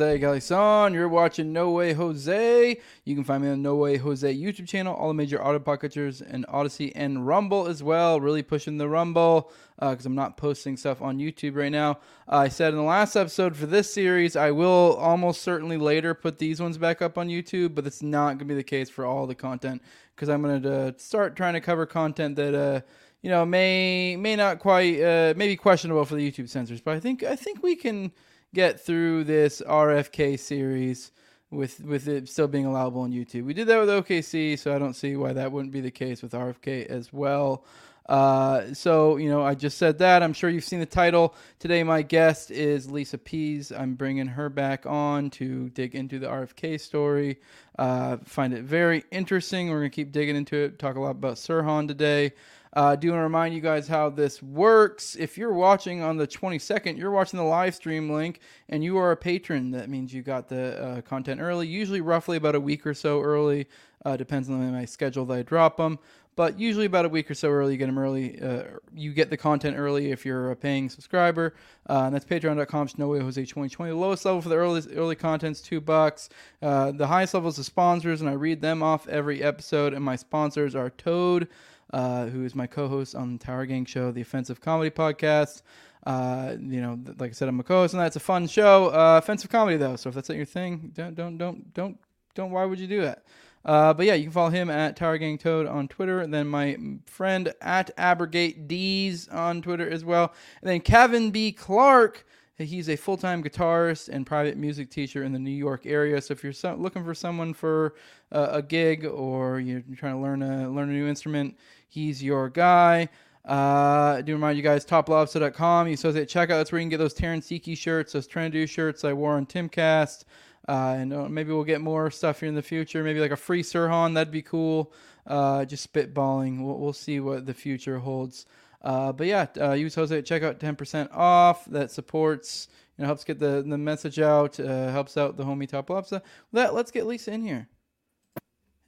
Jose Galison. You're watching No Way Jose. You can find me on No Way Jose YouTube channel, all the major auto podcatchers and Odysee and Rumble as well. Really pushing the Rumble because I'm not posting stuff on YouTube right now. I said in the last episode for this series, I will almost certainly later put these ones back up on YouTube, but it's not going to be the case for all the content because I'm going to start trying to cover content that. Uh, you know, may may not quite, uh, maybe questionable for the YouTube censors, but I think I think we can get through this RFK series with with it still being allowable on YouTube. We did that with OKC, so I don't see why that wouldn't be the case with RFK as well. Uh, so you know, I just said that. I'm sure you've seen the title. Today, my guest is Lisa Pease. I'm bringing her back on to dig into the RFK story. Uh, find it very interesting. We're gonna keep digging into it. Talk a lot about Sirhan today. Uh, do want to remind you guys how this works. If you're watching on the 22nd, you're watching the live stream link and you are a patron. That means you got the uh, content early, usually roughly about a week or so early. Uh, depends on my schedule that I drop them. But usually about a week or so early, you get them early. Uh, you get the content early if you're a paying subscriber. Uh, and that's patreon.com no way Jose 2020. The lowest level for the early early content's two bucks. Uh, the highest level is the sponsors, and I read them off every episode. And my sponsors are Toad uh, who is my co-host on the Tower Gang Show, the Offensive Comedy Podcast. Uh, you know, th- like I said, I'm a co-host, and that's a fun show. Uh, offensive comedy, though, so if that's not your thing, don't, don't, don't, don't, don't. Why would you do that? Uh, but yeah, you can follow him at Tower Gang Toad on Twitter, and then my friend at Abrogate D's on Twitter as well, and then Kevin B. Clark. He's a full-time guitarist and private music teacher in the New York area. So if you're so- looking for someone for uh, a gig or you're trying to learn a learn a new instrument, he's your guy. Uh, I do remind you guys, toplobsta.com. You associate checkout. That's where you can get those Terrance Yeakey shirts, those Do shirts I wore on Timcast. Uh, and uh, maybe we'll get more stuff here in the future. Maybe like a free Sirhan, that'd be cool. Uh, just spitballing. We'll, we'll see what the future holds. Uh, but yeah, use Jose at checkout, 10% off. That supports, you know, helps get the, the message out, uh, helps out the homie TopLobsta. With that, let's get Lisa in here.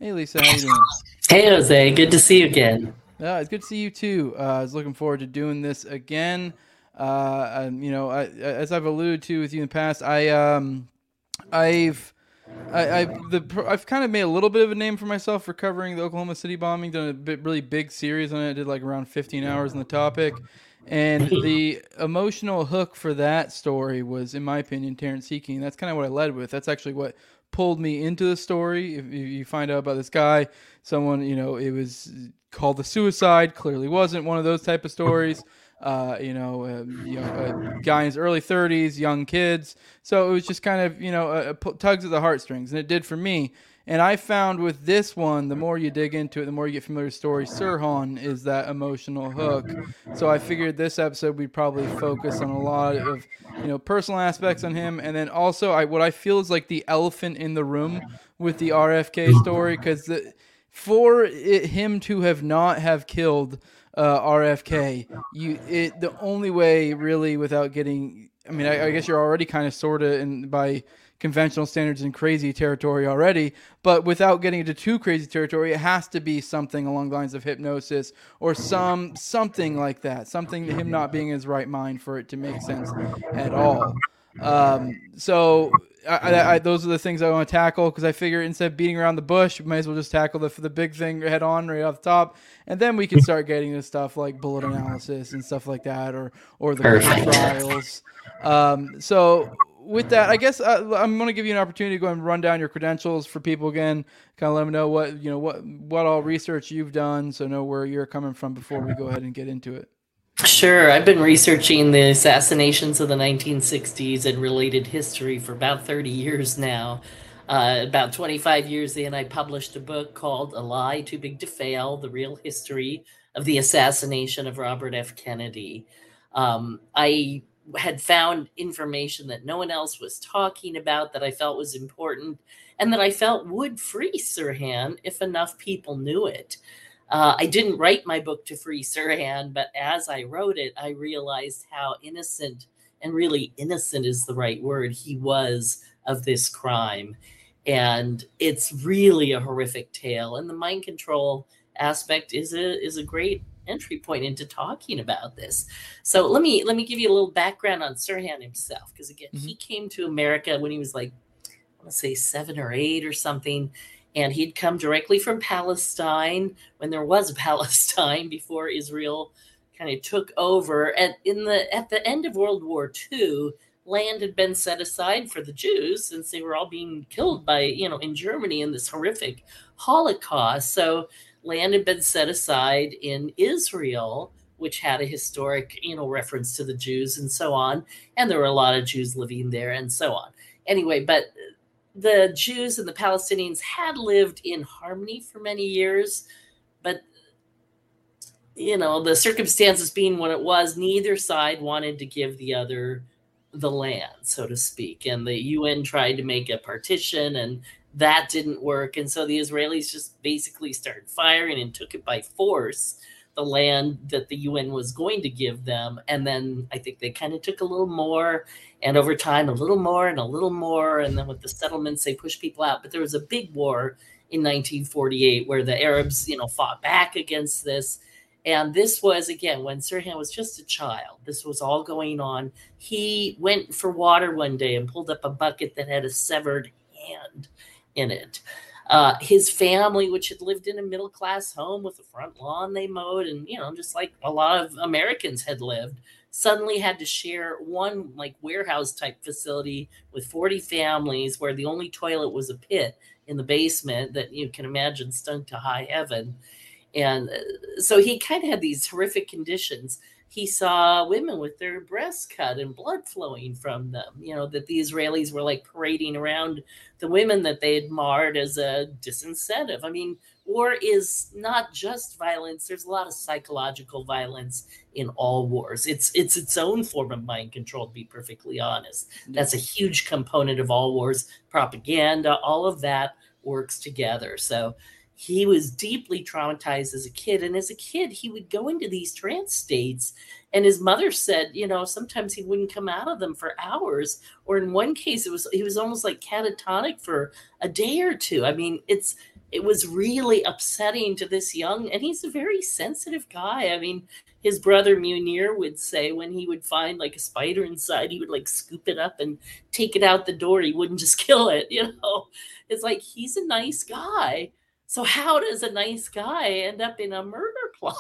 Hey, Lisa, how you doing? Hey, Jose. Good to see you again. Yeah, it's good to see you too. Uh, I was looking forward to doing this again. Uh, you know, I, as I've alluded to with you in the past, I um, I've I, I the I've kind of made a little bit of a name for myself for covering the Oklahoma City bombing. Done a bit, really big series on it. I did like around 15 hours on the topic, and the emotional hook for that story was, in my opinion, Terrance Yeakey. That's kind of what I led with. That's actually what pulled me into the story. If, if you find out about this guy, someone you know, it was called the suicide. Clearly, wasn't one of those type of stories. Uh, you know, um, you know, a guy in his early 30s, young kids. So it was just kind of, you know, uh, pu- tugs at the heartstrings, and it did for me. And I found with this one, the more you dig into it, the more you get familiar with the story. Sirhan is that emotional hook. So I figured this episode we'd probably focus on a lot of you know personal aspects on him, and then also I what I feel is like the elephant in the room with the RFK story because for it, him to have not have killed uh, RFK, you it the only way really without getting. I mean, I, I guess you're already kind of sort of and by conventional standards in crazy territory already, but without getting into too crazy territory, it has to be something along the lines of hypnosis or some something like that. Something him not being in his right mind for it to make sense at all. Um, so I, I, I, those are the things I want to tackle because I figure instead of beating around the bush, we might as well just tackle the the big thing head on right off the top, and then we can start getting into stuff like bullet analysis and stuff like that, or or the trials. Um, so with that, I guess uh, I'm going to give you an opportunity to go and run down your credentials for people again. Kind of let them know what you know what what all research you've done, so know where you're coming from before we go ahead and get into it. Sure, I've been researching the assassinations of the 1960s and related history for about 30 years now. Uh, about 25 years in, I published a book called A Lie Too Big to Fail The Real History of the Assassination of Robert F. Kennedy. Um, I had found information that no one else was talking about that I felt was important and that I felt would free Sirhan if enough people knew it. Uh, I didn't write my book to free Sirhan, but as I wrote it, I realized how innocent and really innocent is the right word he was of this crime. And it's really a horrific tale. And the mind control aspect is a is a great entry point into talking about this. So let me let me give you a little background on Sirhan himself, because again, mm-hmm. he came to America when he was like, I want to say seven or eight or something, and he'd come directly from Palestine when there was a Palestine before Israel kind of took over. And in the at the end of World War II, land had been set aside for the Jews since they were all being killed by you know in Germany in this horrific Holocaust. So land had been set aside in Israel, which had a historic, you know, reference to the Jews and so on. And there were a lot of Jews living there and so on. Anyway, but the Jews and the Palestinians had lived in harmony for many years, but you know, the circumstances being what it was, neither side wanted to give the other the land, so to speak. And the UN tried to make a partition and that didn't work. And so the Israelis just basically started firing and took it by force, the land that the UN was going to give them. And then I think they kind of took a little more, and over time, a little more and a little more. And then with the settlements, they pushed people out. But there was a big war in 1948 where the Arabs, you know, fought back against this. And this was, again, when Sirhan was just a child. This was all going on. He went for water one day and pulled up a bucket that had a severed hand in it. Uh, his family, which had lived in a middle class home with a front lawn they mowed, and you know, just like a lot of Americans had lived, suddenly had to share one like warehouse type facility with 40 families where the only toilet was a pit in the basement that you can imagine stunk to high heaven. And uh, so he kind of had these horrific conditions he saw women with their breasts cut and blood flowing from them. You know, that the Israelis were like parading around the women that they had marred as a disincentive. I mean, war is not just violence, there's a lot of psychological violence in all wars. It's it's its own form of mind control, to be perfectly honest. That's a huge component of all wars. Propaganda, all of that works together. So he was deeply traumatized as a kid. And as a kid, he would go into these trance states. And his mother said, you know, sometimes he wouldn't come out of them for hours. Or in one case, it was he was almost like catatonic for a day or two. I mean, it's it was really upsetting to this young, and he's a very sensitive guy. I mean, his brother Munir would say when he would find like a spider inside, he would like scoop it up and take it out the door. He wouldn't just kill it, you know. It's like he's a nice guy so, how does a nice guy end up in a murder plot?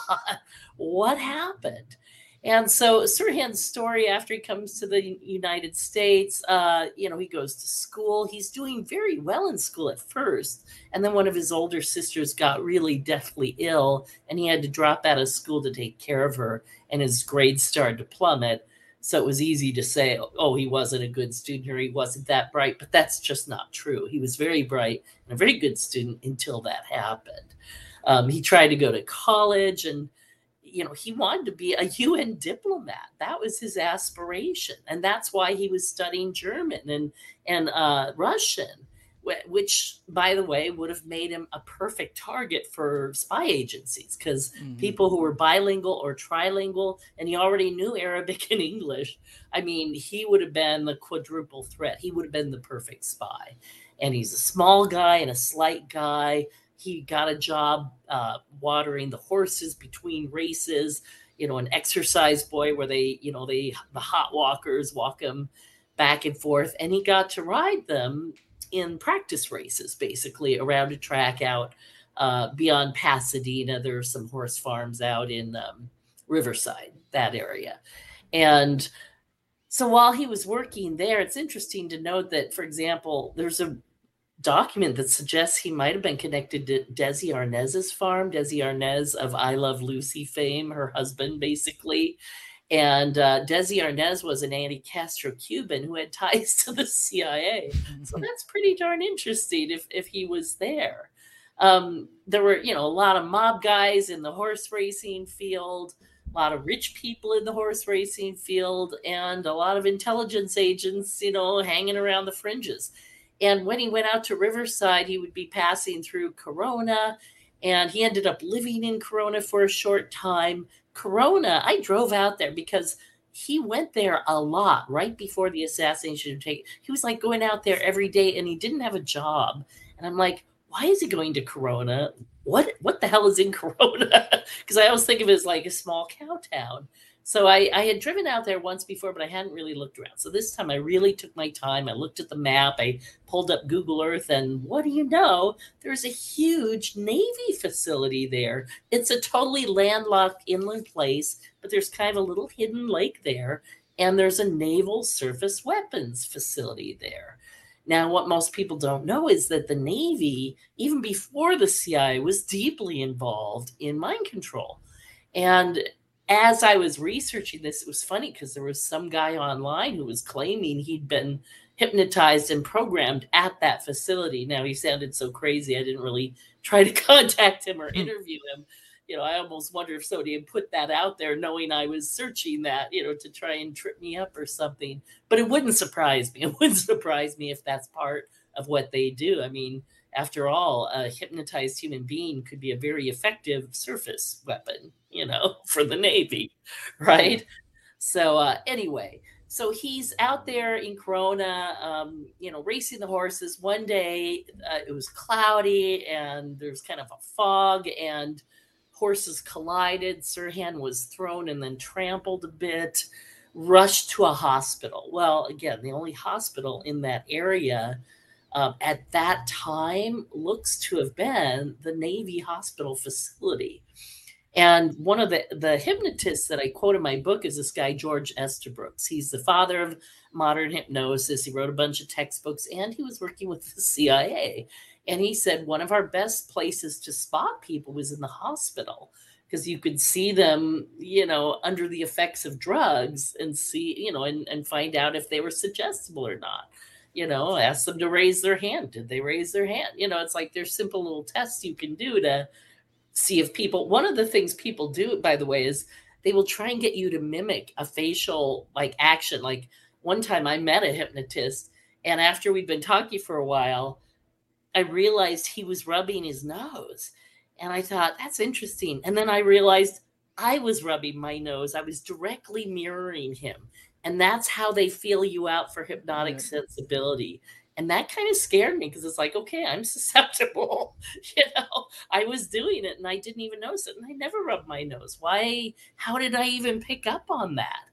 what happened? And so Sirhan's story after he comes to the United States, uh, you know, he goes to school. He's doing very well in school at first. And then one of his older sisters got really deathly ill, and he had to drop out of school to take care of her, and his grades started to plummet. So it was easy to say, oh, he wasn't a good student or he wasn't that bright, but that's just not true. He was very bright and a very good student until that happened. Um, he tried to go to college and you know he wanted to be a UN diplomat. That was his aspiration, and that's why he was studying German and and uh, Russian which by the way would have made him a perfect target for spy agencies because mm-hmm. people who were bilingual or trilingual and he already knew arabic and english i mean he would have been the quadruple threat. He would have been the perfect spy. And he's a small guy and a slight guy. He got a job uh, watering the horses between races you know an exercise boy where they you know they the hot walkers walk him back and forth. And he got to ride them in practice races, basically around a track out uh, beyond Pasadena. There are some horse farms out in um, Riverside, that area. And so while he was working there, it's interesting to note that, for example, there's a document that suggests he might have been connected to Desi Arnaz's farm, Desi Arnaz of I Love Lucy fame, her husband, basically. And uh, Desi Arnaz was an anti Castro Cuban who had ties to the CIA. So that's pretty darn interesting if, if he was there. Um, there were, you know, a lot of mob guys in the horse racing field, a lot of rich people in the horse racing field, and a lot of intelligence agents, you know, hanging around the fringes. And when he went out to Riverside, he would be passing through Corona, and he ended up living in Corona for a short time Corona, I drove out there because he went there a lot right before the assassination. Take he was like going out there every day, and he didn't have a job. And I'm like, why is he going to Corona? What what the hell is in Corona? Because I always think of it as like a small cow town. So I, I had driven out there once before, but I hadn't really looked around. So this time I really took my time. I looked at the map. I pulled up Google Earth, and what do you know? There's a huge Navy facility there. It's a totally landlocked inland place, but there's kind of a little hidden lake there, and there's a naval surface weapons facility there. Now, what most people don't know is that the Navy, even before the CIA, was deeply involved in mind control. And as I was researching this, it was funny because there was some guy online who was claiming he'd been hypnotized and programmed at that facility. Now he sounded so crazy, I didn't really try to contact him or hmm. interview him. You know, I almost wonder if somebody had put that out there knowing I was searching that, you know, to try and trip me up or something. But it wouldn't surprise me. It wouldn't surprise me if that's part of what they do. I mean, after all, a hypnotized human being could be a very effective surface weapon, you know, for the Navy, right? So, uh, anyway, so he's out there in Corona, um, you know, racing the horses. One day uh, it was cloudy and there's kind of a fog, and horses collided. Sirhan was thrown and then trampled a bit, rushed to a hospital. Well, again, the only hospital in that area um, at that time looks to have been the Navy hospital facility. And one of the, the hypnotists that I quote in my book is this guy, George Estabrooks. He's the father of modern hypnosis. He wrote a bunch of textbooks and he was working with the CIA. And he said one of our best places to spot people was in the hospital because you could see them, you know, under the effects of drugs and see, you know, and, and find out if they were suggestible or not you know, ask them to raise their hand. Did they raise their hand? You know, it's like there's simple little tests you can do to see if people. One of the things people do, by the way, is they will try and get you to mimic a facial like action. Like one time I met a hypnotist, and after we'd been talking for a while, I realized he was rubbing his nose. And I thought, that's interesting. And then I realized I was rubbing my nose. I was directly mirroring him and that's how they feel you out for hypnotic yeah. sensibility and that kind of scared me because it's like okay i'm susceptible you know? I was doing it and i didn't even notice it and i never rubbed my nose. Why how did i even pick up on that?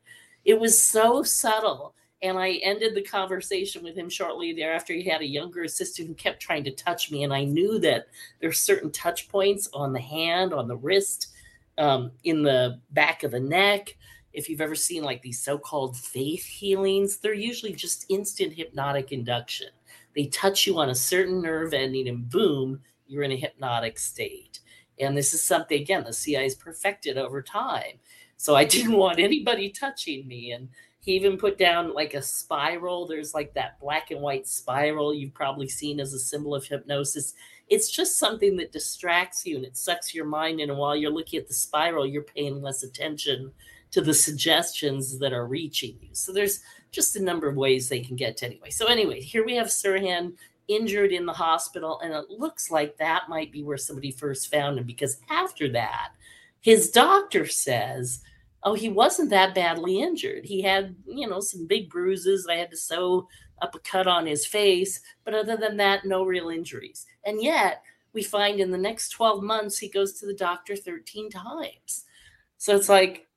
It was so subtle and i ended the conversation with him shortly thereafter. He had a younger assistant who kept trying to touch me and i knew that there's certain touch points on the hand on the wrist um, in the back of the neck if you've ever seen like these so-called faith healings, they're usually just instant hypnotic induction. They touch you on a certain nerve ending and boom, you're in a hypnotic state. And this is something again the CIA has perfected over time. So I didn't want anybody touching me and He even put down like a spiral. There's like that black and white spiral you've probably seen as a symbol of hypnosis. It's just something that distracts you and it sucks your mind in. And while you're looking at the spiral, you're paying less attention to the suggestions that are reaching you. So there's just a number of ways they can get to anyway. So anyway, here we have Sirhan injured in the hospital, and it looks like that might be where somebody first found him because after that, his doctor says, "Oh, he wasn't that badly injured. He had, you know, some big bruises. I had to sew up a cut on his face, but other than that, no real injuries." And yet, we find in the next 12 months he goes to the doctor 13 times. So it's like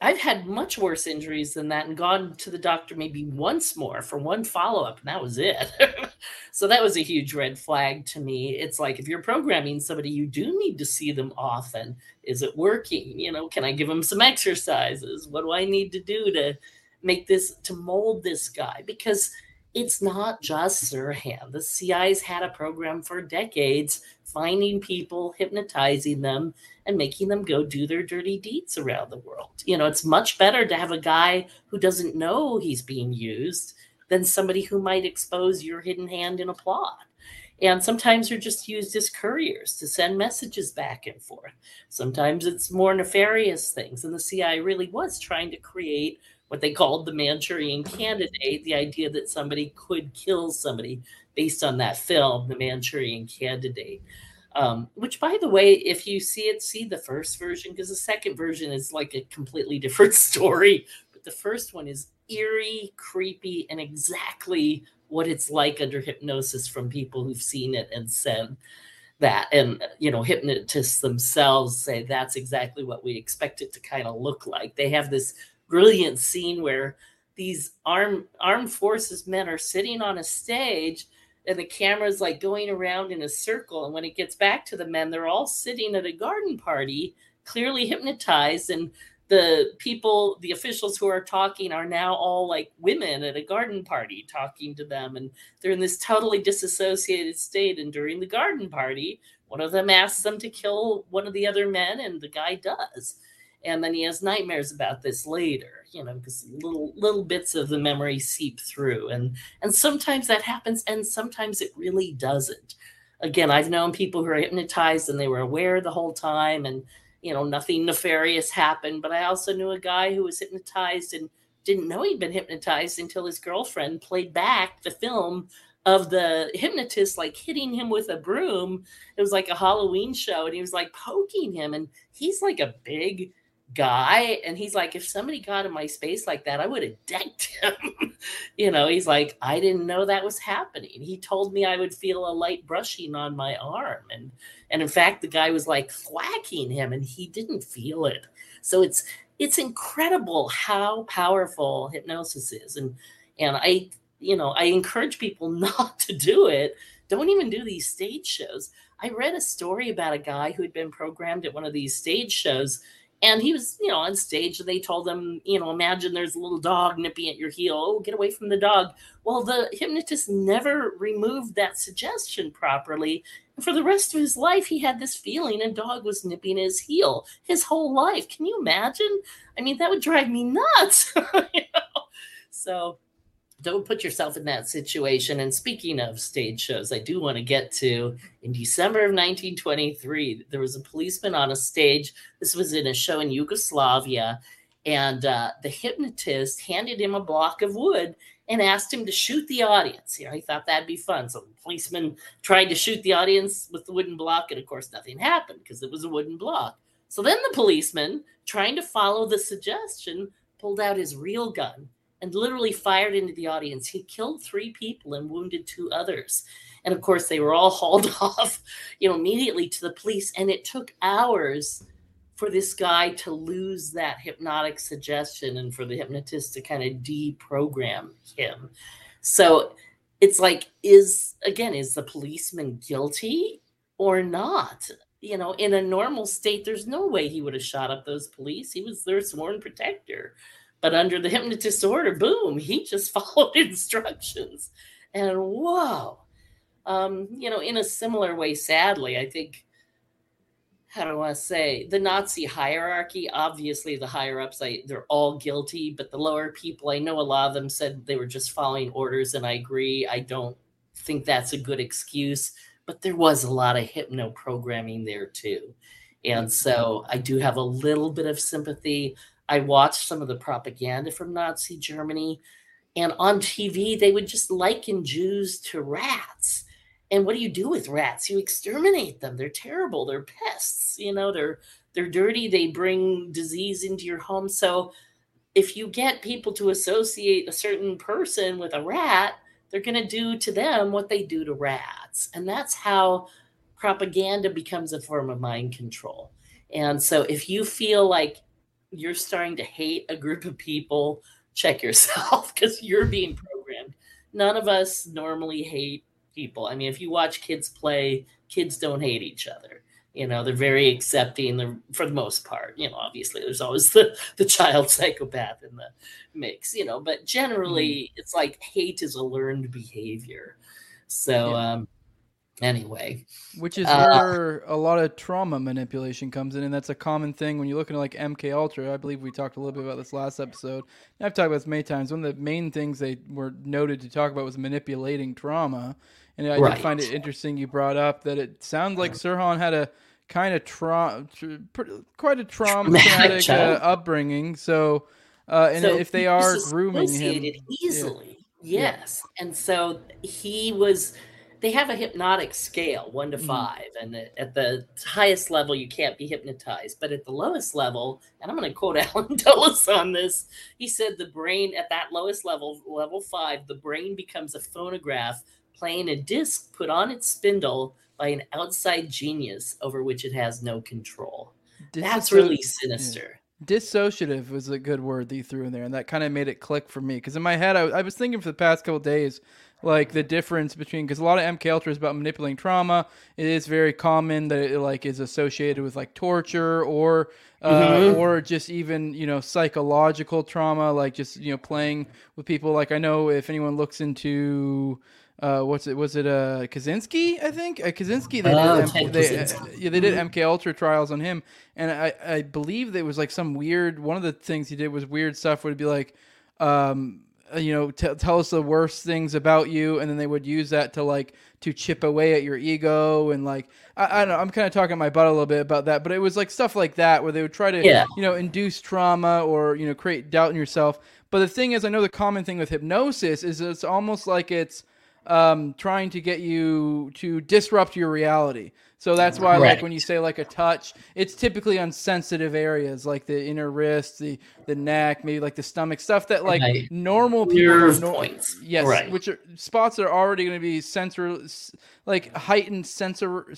I've had much worse injuries than that and gone to the doctor maybe once more for one follow up, and that was it. so that was a huge red flag to me. It's like if you're programming somebody, you do need to see them often. Is it working? You know, can I give them some exercises? What do I need to do to make this, to mold this guy? Because it's not just Sirhan. The CI's had a program for decades, finding people, hypnotizing them, and making them go do their dirty deeds around the world. You know, it's much better to have a guy who doesn't know he's being used than somebody who might expose your hidden hand in a plot. And sometimes they're just used as couriers to send messages back and forth. Sometimes it's more nefarious things. And the CIA really was trying to create what they called the Manchurian candidate, the idea that somebody could kill somebody based on that film, The Manchurian Candidate. Um, which, by the way, if you see it, see the first version because the second version is like a completely different story. But the first one is eerie, creepy, and exactly what it's like under hypnosis from people who've seen it and said that. And, you know, hypnotists themselves say that's exactly what we expect it to kind of look like. They have this brilliant scene where these armed armed forces men are sitting on a stage and the camera's like going around in a circle and when it gets back to the men they're all sitting at a garden party clearly hypnotized and the people the officials who are talking are now all like women at a garden party talking to them and they're in this totally disassociated state and during the garden party one of them asks them to kill one of the other men and the guy does and then he has nightmares about this later you know because little little bits of the memory seep through and and sometimes that happens and sometimes it really doesn't. Again i've known people who are hypnotized and they were aware the whole time and you know nothing nefarious happened but i also knew a guy who was hypnotized and didn't know he'd been hypnotized until his girlfriend played back the film of the hypnotist like hitting him with a broom. It was like a halloween show and he was like poking him and he's like a big guy and he's like if somebody got in my space like that i would have decked him. You know he's like i didn't know that was happening. He told me i would feel a light brushing on my arm and and in fact the guy was like thwacking him and he didn't feel it. So it's it's incredible how powerful hypnosis is and and i you know i encourage people not to do it. Don't even do these stage shows. I read a story about a guy who had been programmed at one of these stage shows and he was, you know, on stage. They told him, you know, imagine there's a little dog nipping at your heel. Oh, get away from the dog. Well, the hypnotist never removed that suggestion properly. And for the rest of his life, he had this feeling a dog was nipping his heel his whole life. Can you imagine? I mean, that would drive me nuts. you know? So don't put yourself in that situation. And speaking of stage shows, I do want to get to in December of 1923, there was a policeman on a stage. This was in a show in Yugoslavia. And uh, the hypnotist handed him a block of wood and asked him to shoot the audience. You know, he thought that'd be fun. So the policeman tried to shoot the audience with the wooden block. And of course, nothing happened because it was a wooden block. So then the policeman, trying to follow the suggestion, pulled out his real gun and literally fired into the audience. He killed three people and wounded two others. And of course, they were all hauled off, you know, immediately to the police. And it took hours for this guy to lose that hypnotic suggestion and for the hypnotist to kind of deprogram him. So it's like, is again, is the policeman guilty or not? You know, in a normal state, there's no way he would have shot up those police. He was their sworn protector. But under the hypnotist's order, boom, he just followed instructions. And whoa. Um, you know, in a similar way, sadly, I think how do I say the Nazi hierarchy? Obviously, the higher ups, I, they're all guilty, but the lower people, I know a lot of them said they were just following orders, and I agree. I don't think that's a good excuse, but there was a lot of hypno programming there too. And so I do have a little bit of sympathy. I watched some of the propaganda from Nazi Germany, and on TV, they would just liken Jews to rats and what do you do with rats? You exterminate them. They're terrible. They're pests. You know, they're they're dirty. They bring disease into your home. So if you get people to associate a certain person with a rat, they're going to do to them what they do to rats. And that's how propaganda becomes a form of mind control. And so if you feel like you're starting to hate a group of people, check yourself because you're being programmed. None of us normally hate people. I mean, if you watch kids play, kids don't hate each other. You know, they're very accepting they're, for the most part. You know, obviously there's always the, the child psychopath in the mix, you know, but generally mm-hmm. it's like hate is a learned behavior. So, yeah. um, anyway which is uh, where a lot of trauma manipulation comes in and that's a common thing when you look into like mk ultra i believe we talked a little bit about this last episode i've talked about this many times one of the main things they were noted to talk about was manipulating trauma and I right. did find it interesting you brought up that it sounds like Sirhan had a kind of tra- quite a traumatic uh, upbringing. So, uh, and so if they are grooming him, easily, yeah. yes. Yeah. And so he was. They have a hypnotic scale, one to mm-hmm. five, and at the highest level, you can't be hypnotized. But at the lowest level, and I'm going to quote Allen Dulles on this, he said the brain at that lowest level, level five, the brain becomes a phonograph playing a disc put on its spindle by an outside genius over which it has no control. That's really sinister. Yeah. Dissociative was a good word that you threw in there, and that kind of made it click for me. Because in my head, I, I was thinking for the past couple days, like the difference between because a lot of MK Ultra is about manipulating trauma. It is very common that it like is associated with like torture or uh, mm-hmm. or just even you know psychological trauma, like just you know playing with people. Like I know if anyone looks into uh, what's it? Was it uh, Kaczynski? I think uh, Kaczynski. They oh, did M- they, uh, yeah, they did MK Ultra trials on him, and I I believe there was like some weird. One of the things he did was weird stuff. Would be like, um, you know, t- tell us the worst things about you, and then they would use that to like to chip away at your ego and like I, I don't know. I'm kind of talking my butt a little bit about that, but it was like stuff like that where they would try to yeah. you know induce trauma or you know create doubt in yourself. But the thing is, I know the common thing with hypnosis is it's almost like it's um, trying to get you to disrupt your reality. So that's why, right. like when you say like a touch, it's typically on sensitive areas like the inner wrist, the the neck, maybe like the stomach, stuff that like right. normal people, nor- points. yes, right. which are spots that are already going to be sensor, like heightened sensor,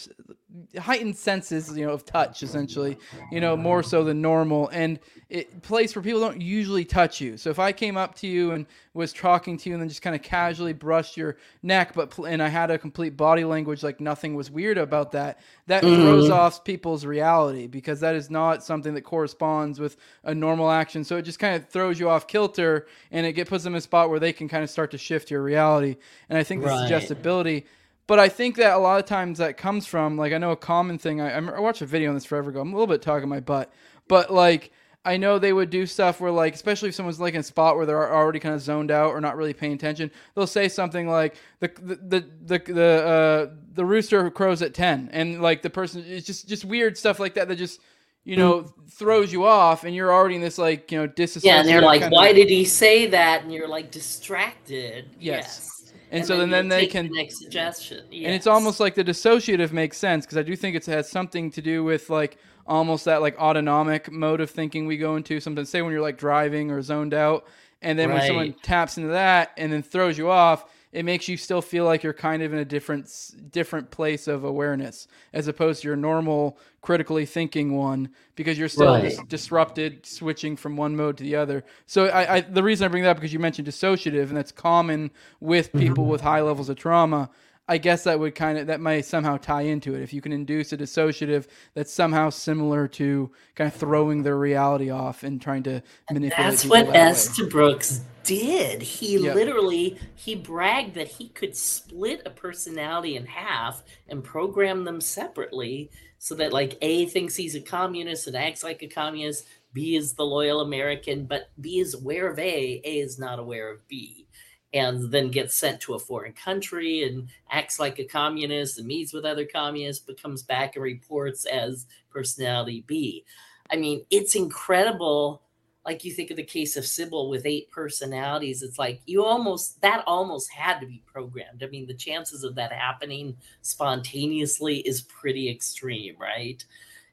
heightened senses, you know, of touch, essentially, you know, more so than normal, and it place where people don't usually touch you. So if I came up to you and was talking to you and then just kind of casually brushed your neck, but and I had a complete body language like nothing was weird about that that mm-hmm. throws off people's reality because that is not something that corresponds with a normal action. So it just kind of throws you off kilter and it get, puts them in a spot where they can kind of start to shift your reality. And I think the right. suggestibility. But I think that a lot of times that comes from like I know a common thing. I, I watched a video on this forever ago. I'm a little bit talking my butt, but like I know they would do stuff where, like, especially if someone's like in a spot where they're already kind of zoned out or not really paying attention, they'll say something like the the the the the, uh, the rooster crows at ten, and like the person it's just just weird stuff like that that just you know throws you off, and you're already in this like you know disassociated. Yeah, and they're like, why of, did he say that? And you're like distracted. Yes. yes. And, and, so then, then they can the next suggestion, yes. and it's almost like the dissociative makes sense because I do think it has something to do with like almost that like autonomic mode of thinking we go into. Sometimes say when you're like driving or zoned out, and then right. when someone taps into that and then throws you off, it makes you still feel like you're kind of in a different different place of awareness as opposed to your normal critically thinking one because you're still right. dis- disrupted switching from one mode to the other so I, I, the reason i bring that up because you mentioned dissociative and that's common with people mm-hmm. with high levels of trauma I guess that would kind of that might somehow tie into it. If you can induce a dissociative that's somehow similar to kind of throwing their reality off and trying to manipulate. That's what that Estabrooks did. He yep. literally he bragged that he could split a personality in half and program them separately so that like A thinks he's a communist and acts like a communist, B is the loyal American, but B is aware of A, A is not aware of B. And then gets sent to a foreign country and acts like a communist and meets with other communists, but comes back and reports as personality B. I mean, it's incredible. Like you think of the case of Sybil with eight personalities, it's like you almost that almost had to be programmed. I mean, the chances of that happening spontaneously is pretty extreme, right?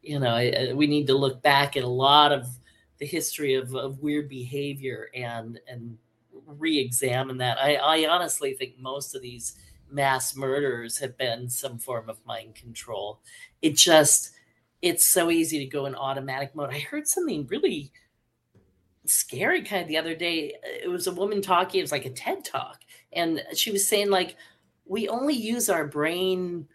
You know, we need to look back at a lot of the history of, of weird behavior and and re-examine that. I, I honestly think most of these mass murders have been some form of mind control. It just it's so easy to go in automatic mode. I heard something really scary kind of the other day. It was a woman talking, it was like a TED talk, and she was saying, like, we only use our brain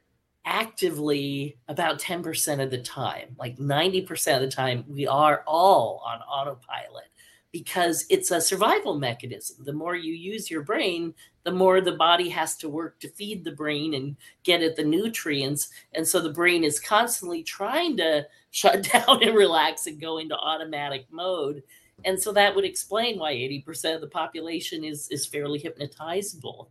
actively about 10% of the time. Like 90% of the time, we are all on autopilot because it's a survival mechanism. The more you use your brain, the more the body has to work to feed the brain and get at the nutrients. And so the brain is constantly trying to shut down and relax and go into automatic mode. And so that would explain why 80% of the population is is fairly hypnotizable.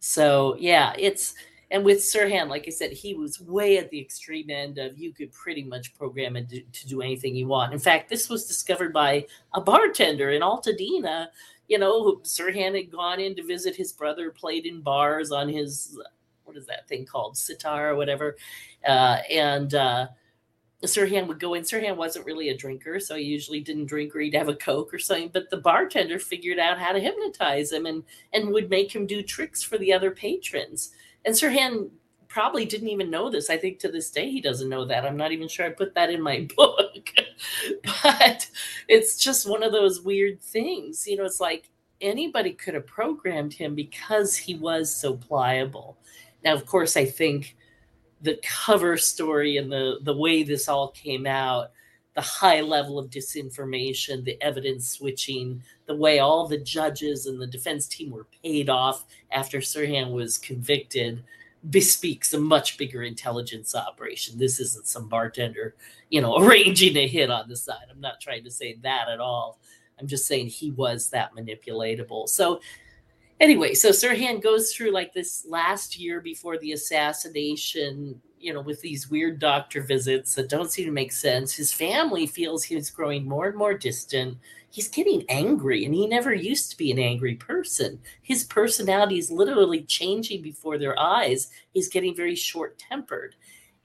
So yeah, it's and with Sirhan, like I said, he was way at the extreme end of you could pretty much program it to, to do anything you want. In fact, this was discovered by a bartender in Altadena. You know, Sirhan had gone in to visit his brother, played in bars on his what is that thing called sitar or whatever, uh, and uh, Sirhan would go in. Sirhan wasn't really a drinker, so he usually didn't drink or he'd have a Coke or something. But the bartender figured out how to hypnotize him and and would make him do tricks for the other patrons. And Sirhan probably didn't even know this. I think to this day he doesn't know that. I'm not even sure I put that in my book. but it's just one of those weird things. You know, it's like anybody could have programmed him because he was so pliable. Now, of course, I think the cover story and the the way this all came out the high level of disinformation, the evidence switching, the way all the judges and the defense team were paid off after Sirhan was convicted bespeaks a much bigger intelligence operation. This isn't some bartender, you know, arranging a hit on the side. I'm not trying to say that at all. I'm just saying he was that manipulatable. So anyway, so Sirhan goes through like this last year before the assassination you know, with these weird doctor visits that don't seem to make sense. His family feels he's growing more and more distant. He's getting angry, and he never used to be an angry person. His personality is literally changing before their eyes. He's getting very short tempered.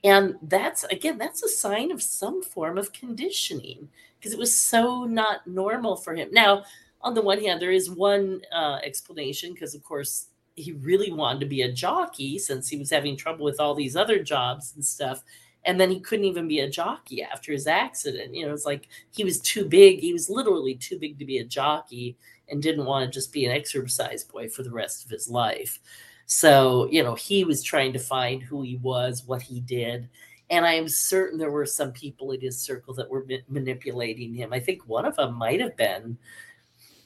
And that's, again, that's a sign of some form of conditioning because it was so not normal for him. Now, on the one hand, there is one uh, explanation because, of course, he really wanted to be a jockey since he was having trouble with all these other jobs and stuff. And then he couldn't even be a jockey after his accident. You know it's like he was too big he was literally too big to be a jockey and didn't want to just be an exercise boy for the rest of his life. So you know he was trying to find who he was what he did. And i am certain there were some people in his circle that were ma- manipulating him. I think one of them might have been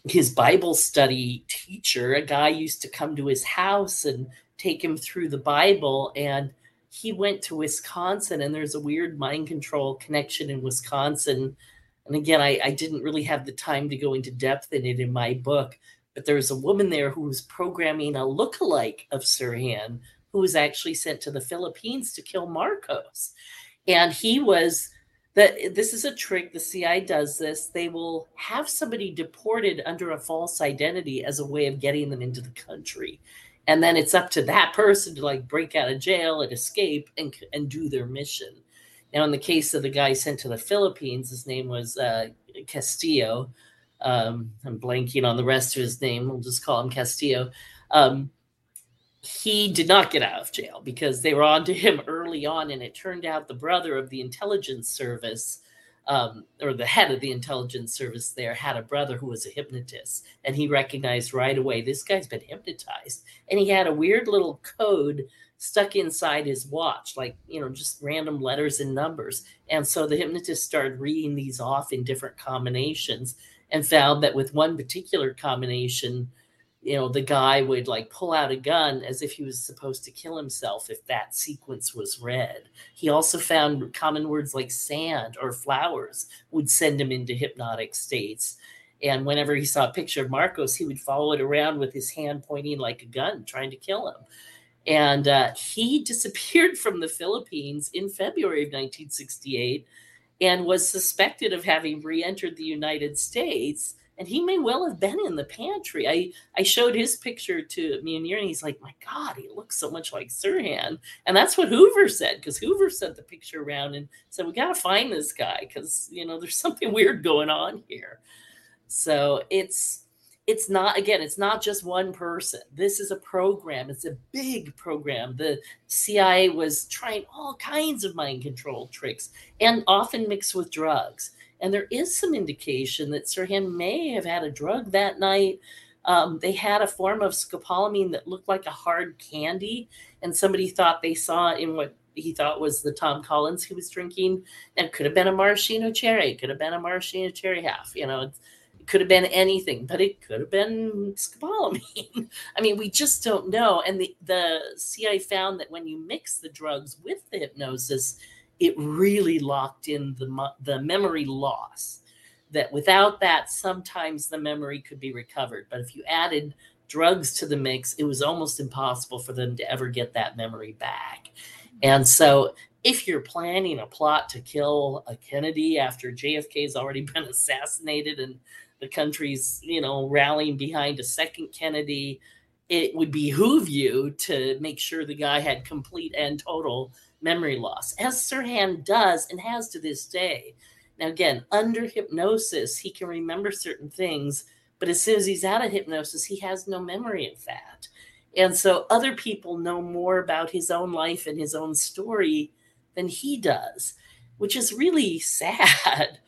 his Bible study teacher, a guy used to come to his house and take him through the Bible. And he went to Wisconsin, and there's a weird mind control connection in Wisconsin. And again, I, I didn't really have the time to go into depth in it in my book, but there's a woman there who was programming a look-alike of Sirhan, who was actually sent to the Philippines to kill Marcos. And he was that this is a trick the ci does this they will have somebody deported under a false identity as a way of getting them into the country. And then it's up to that person to like break out of jail and escape and, and do their mission. Now in the case of the guy sent to the philippines his name was uh, castillo. Um, i'm blanking on the rest of his name. We'll just call him castillo. Um, he did not get out of jail because they were on to him early on, and it turned out the brother of the intelligence service, um, or the head of the intelligence service there, had a brother who was a hypnotist, and he recognized right away this guy's been hypnotized, and he had a weird little code stuck inside his watch, like you know, just random letters and numbers, and so the hypnotist started reading these off in different combinations, and found that with one particular combination you know the guy would like pull out a gun as if he was supposed to kill himself if that sequence was read. He also found common words like sand or flowers would send him into hypnotic states. And whenever he saw a picture of marcos he would follow it around with his hand pointing like a gun trying to kill him. And uh, he disappeared from the philippines in february of 1968 and was suspected of having re-entered the united states and he may well have been in the pantry. I I showed his picture to Munir, and he's like, "My God, he looks so much like Sirhan." And that's what Hoover said, because Hoover sent the picture around and said, "We got to find this guy, because you know there's something weird going on here." So it's it's not again it's not just one person this is a program it's a big program the cia was trying all kinds of mind control tricks and often mixed with drugs and there is some indication that Sirhan may have had a drug that night. Um, they had a form of scopolamine that looked like a hard candy, and somebody thought they saw in what he thought was the Tom Collins he was drinking. And it could have been a maraschino cherry, could have been a maraschino cherry half, you know, it, could have been anything, but it could have been scopolamine. I mean, we just don't know. And the, the CIA found that when you mix the drugs with the hypnosis, it really locked in the the memory loss that without that sometimes the memory could be recovered. But if you added drugs to the mix it was almost impossible for them to ever get that memory back. And so if you're planning a plot to kill a kennedy after jfk has already been assassinated and the country's you know rallying behind a second kennedy it would behoove you to make sure the guy had complete and total memory loss, as Sirhan does and has to this day. Now, again, under hypnosis, he can remember certain things, but as soon as he's out of hypnosis, he has no memory of that. And so other people know more about his own life and his own story than he does, which is really sad.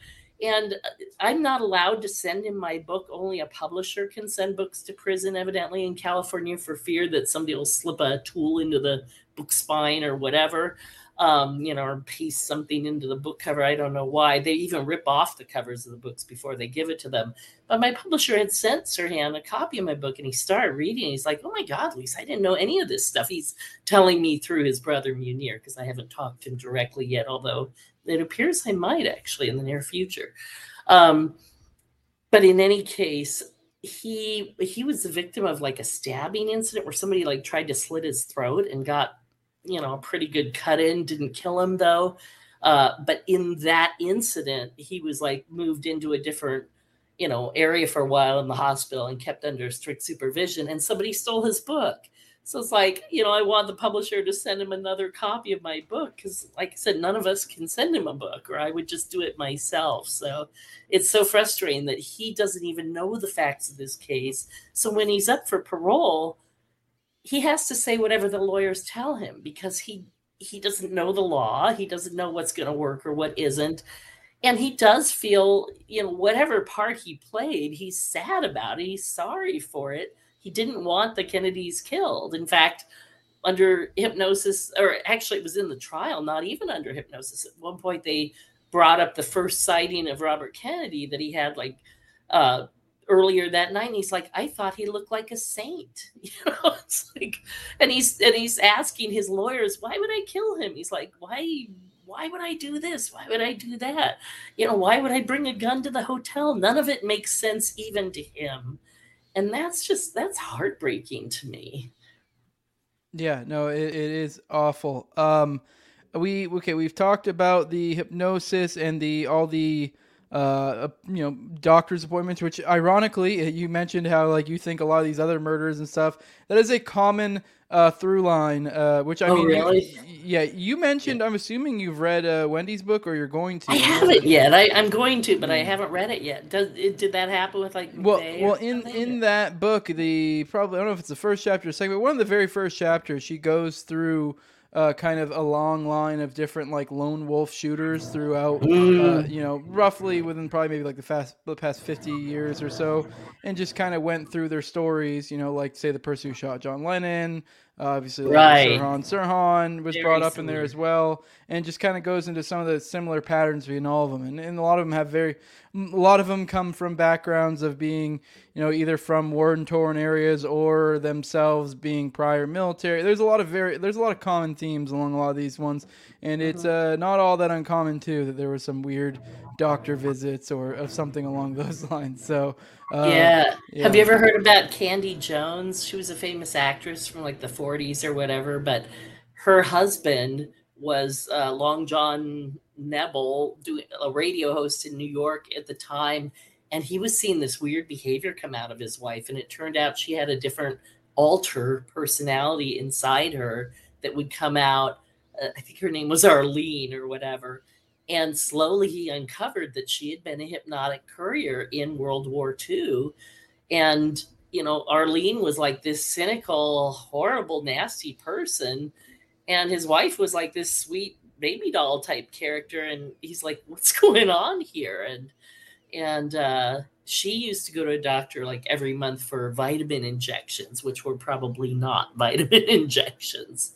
And uh, I'm not allowed to send him my book. Only a publisher can send books to prison, evidently, in California, for fear that somebody will slip a tool into the book spine or whatever, um, you know, or paste something into the book cover. I don't know why. They even rip off the covers of the books before they give it to them. But my publisher had sent Sirhan a copy of my book and he started reading. He's like, oh my God, Lisa, I didn't know any of this stuff. He's telling me through his brother Munir because I haven't talked to him directly yet, although it appears I might actually in the near future. Um, but in any case, he he was the victim of like a stabbing incident where somebody like tried to slit his throat and got you know, a pretty good cut in. Didn't kill him though. Uh, but in that incident, he was like moved into a different, you know, area for a while in the hospital and kept under strict supervision. And somebody stole his book. So it's like, you know, I want the publisher to send him another copy of my book because, like I said, none of us can send him a book, or I would just do it myself. So it's so frustrating that he doesn't even know the facts of this case. So when he's up for parole, he has to say whatever the lawyers tell him because he he doesn't know the law. He doesn't know what's going to work or what isn't. And he does feel you know whatever part he played he's sad about it. He's sorry for it. He didn't want the kennedys killed. In fact under hypnosis or actually it was in the trial not even under hypnosis. At one point they brought up the first sighting of robert kennedy that he had like uh, earlier that night and he's like i thought he looked like a saint. You know it's like and he's and he's asking his lawyers why would i kill him? He's like why why would i do this? Why would i do that? You know why would i bring a gun to the hotel? None of it makes sense even to him. And that's just that's heartbreaking to me. Yeah no it, it is awful. Um we okay we've talked about the hypnosis and the all the uh, you know, doctor's appointments, which ironically, you mentioned how like you think a lot of these other murders and stuff. That is a common uh, through line, uh, which I oh, mean, really? yeah, you mentioned. Yeah. I'm assuming you've read uh, Wendy's book, or you're going to. I haven't yet. I, am going to, but I hmm. haven't read it yet. Does it, did that happen with like? Well, well, in in that book, the probably I don't know if it's the first chapter or second, but one of the very first chapters, she goes through uh, kind of a long line of different like lone wolf shooters throughout, uh, mm. you know, roughly within probably maybe like the fast the past fifty years or so, and just kind of went through their stories. You know, like say the person who shot John Lennon, Uh, obviously, like Right. Sirhan Sirhan was Very brought up in there as well, and just kind of goes into some of the similar patterns between all of them. And, and a lot of them have very, a lot of them come from backgrounds of being, you know, either from war torn areas or themselves being prior military. There's a lot of very, there's a lot of common themes along a lot of these ones, and it's Mm-hmm. uh, not all that uncommon too that there was some weird doctor visits or of something along those lines. So uh, yeah. yeah. Have you ever heard about Candy Jones? She was a famous actress from like the 40s or whatever, but her husband was uh, Long John Nebel, doing a radio host in New York at the time, and he was seeing this weird behavior come out of his wife, and it turned out she had a different alter personality inside her that would come out. Uh, I think her name was Arlene or whatever. And slowly he uncovered that she had been a hypnotic courier in World War II. And, you know, Arlene was like this cynical, horrible, nasty person. And his wife was like this sweet baby doll type character. And he's like, what's going on here? And, and, uh, she used to go to a doctor like every month for vitamin injections, which were probably not vitamin injections.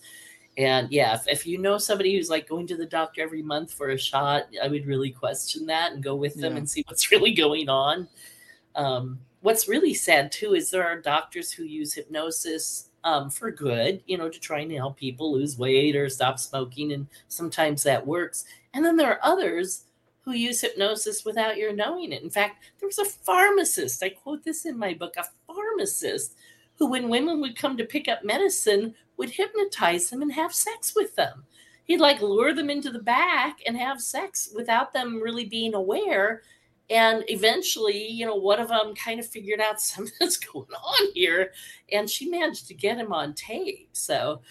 And yeah, if, if you know somebody who's like going to the doctor every month for a shot, I would really question that and go with them Yeah. and see what's really going on. Um, what's really sad too is there are doctors who use hypnosis um, for good, you know, to try and help people lose weight or stop smoking. And sometimes that works. And then there are others who use hypnosis without your knowing it. In fact, there was a pharmacist, I quote this in my book, a pharmacist who, when women would come to pick up medicine, would hypnotize them and have sex with them. He'd like lure them into the back and have sex without them really being aware. And eventually, you know, one of them kind of figured out something's going on here, and she managed to get him on tape. So,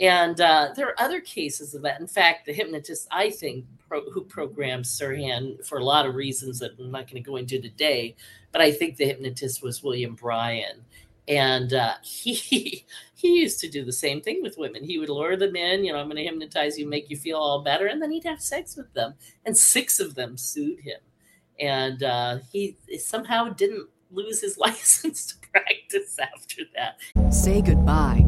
and uh, there are other cases of that. In fact, the hypnotist, I think, pro- who programmed Sirhan for a lot of reasons that I'm not going to go into today, but I think the hypnotist was William Bryan. And uh, he he used to do the same thing with women. He would lure them in, you know, I'm going to hypnotize you, make you feel all better, and then he'd have sex with them. And six of them sued him, and uh, he somehow didn't lose his license to practice after that. Say goodbye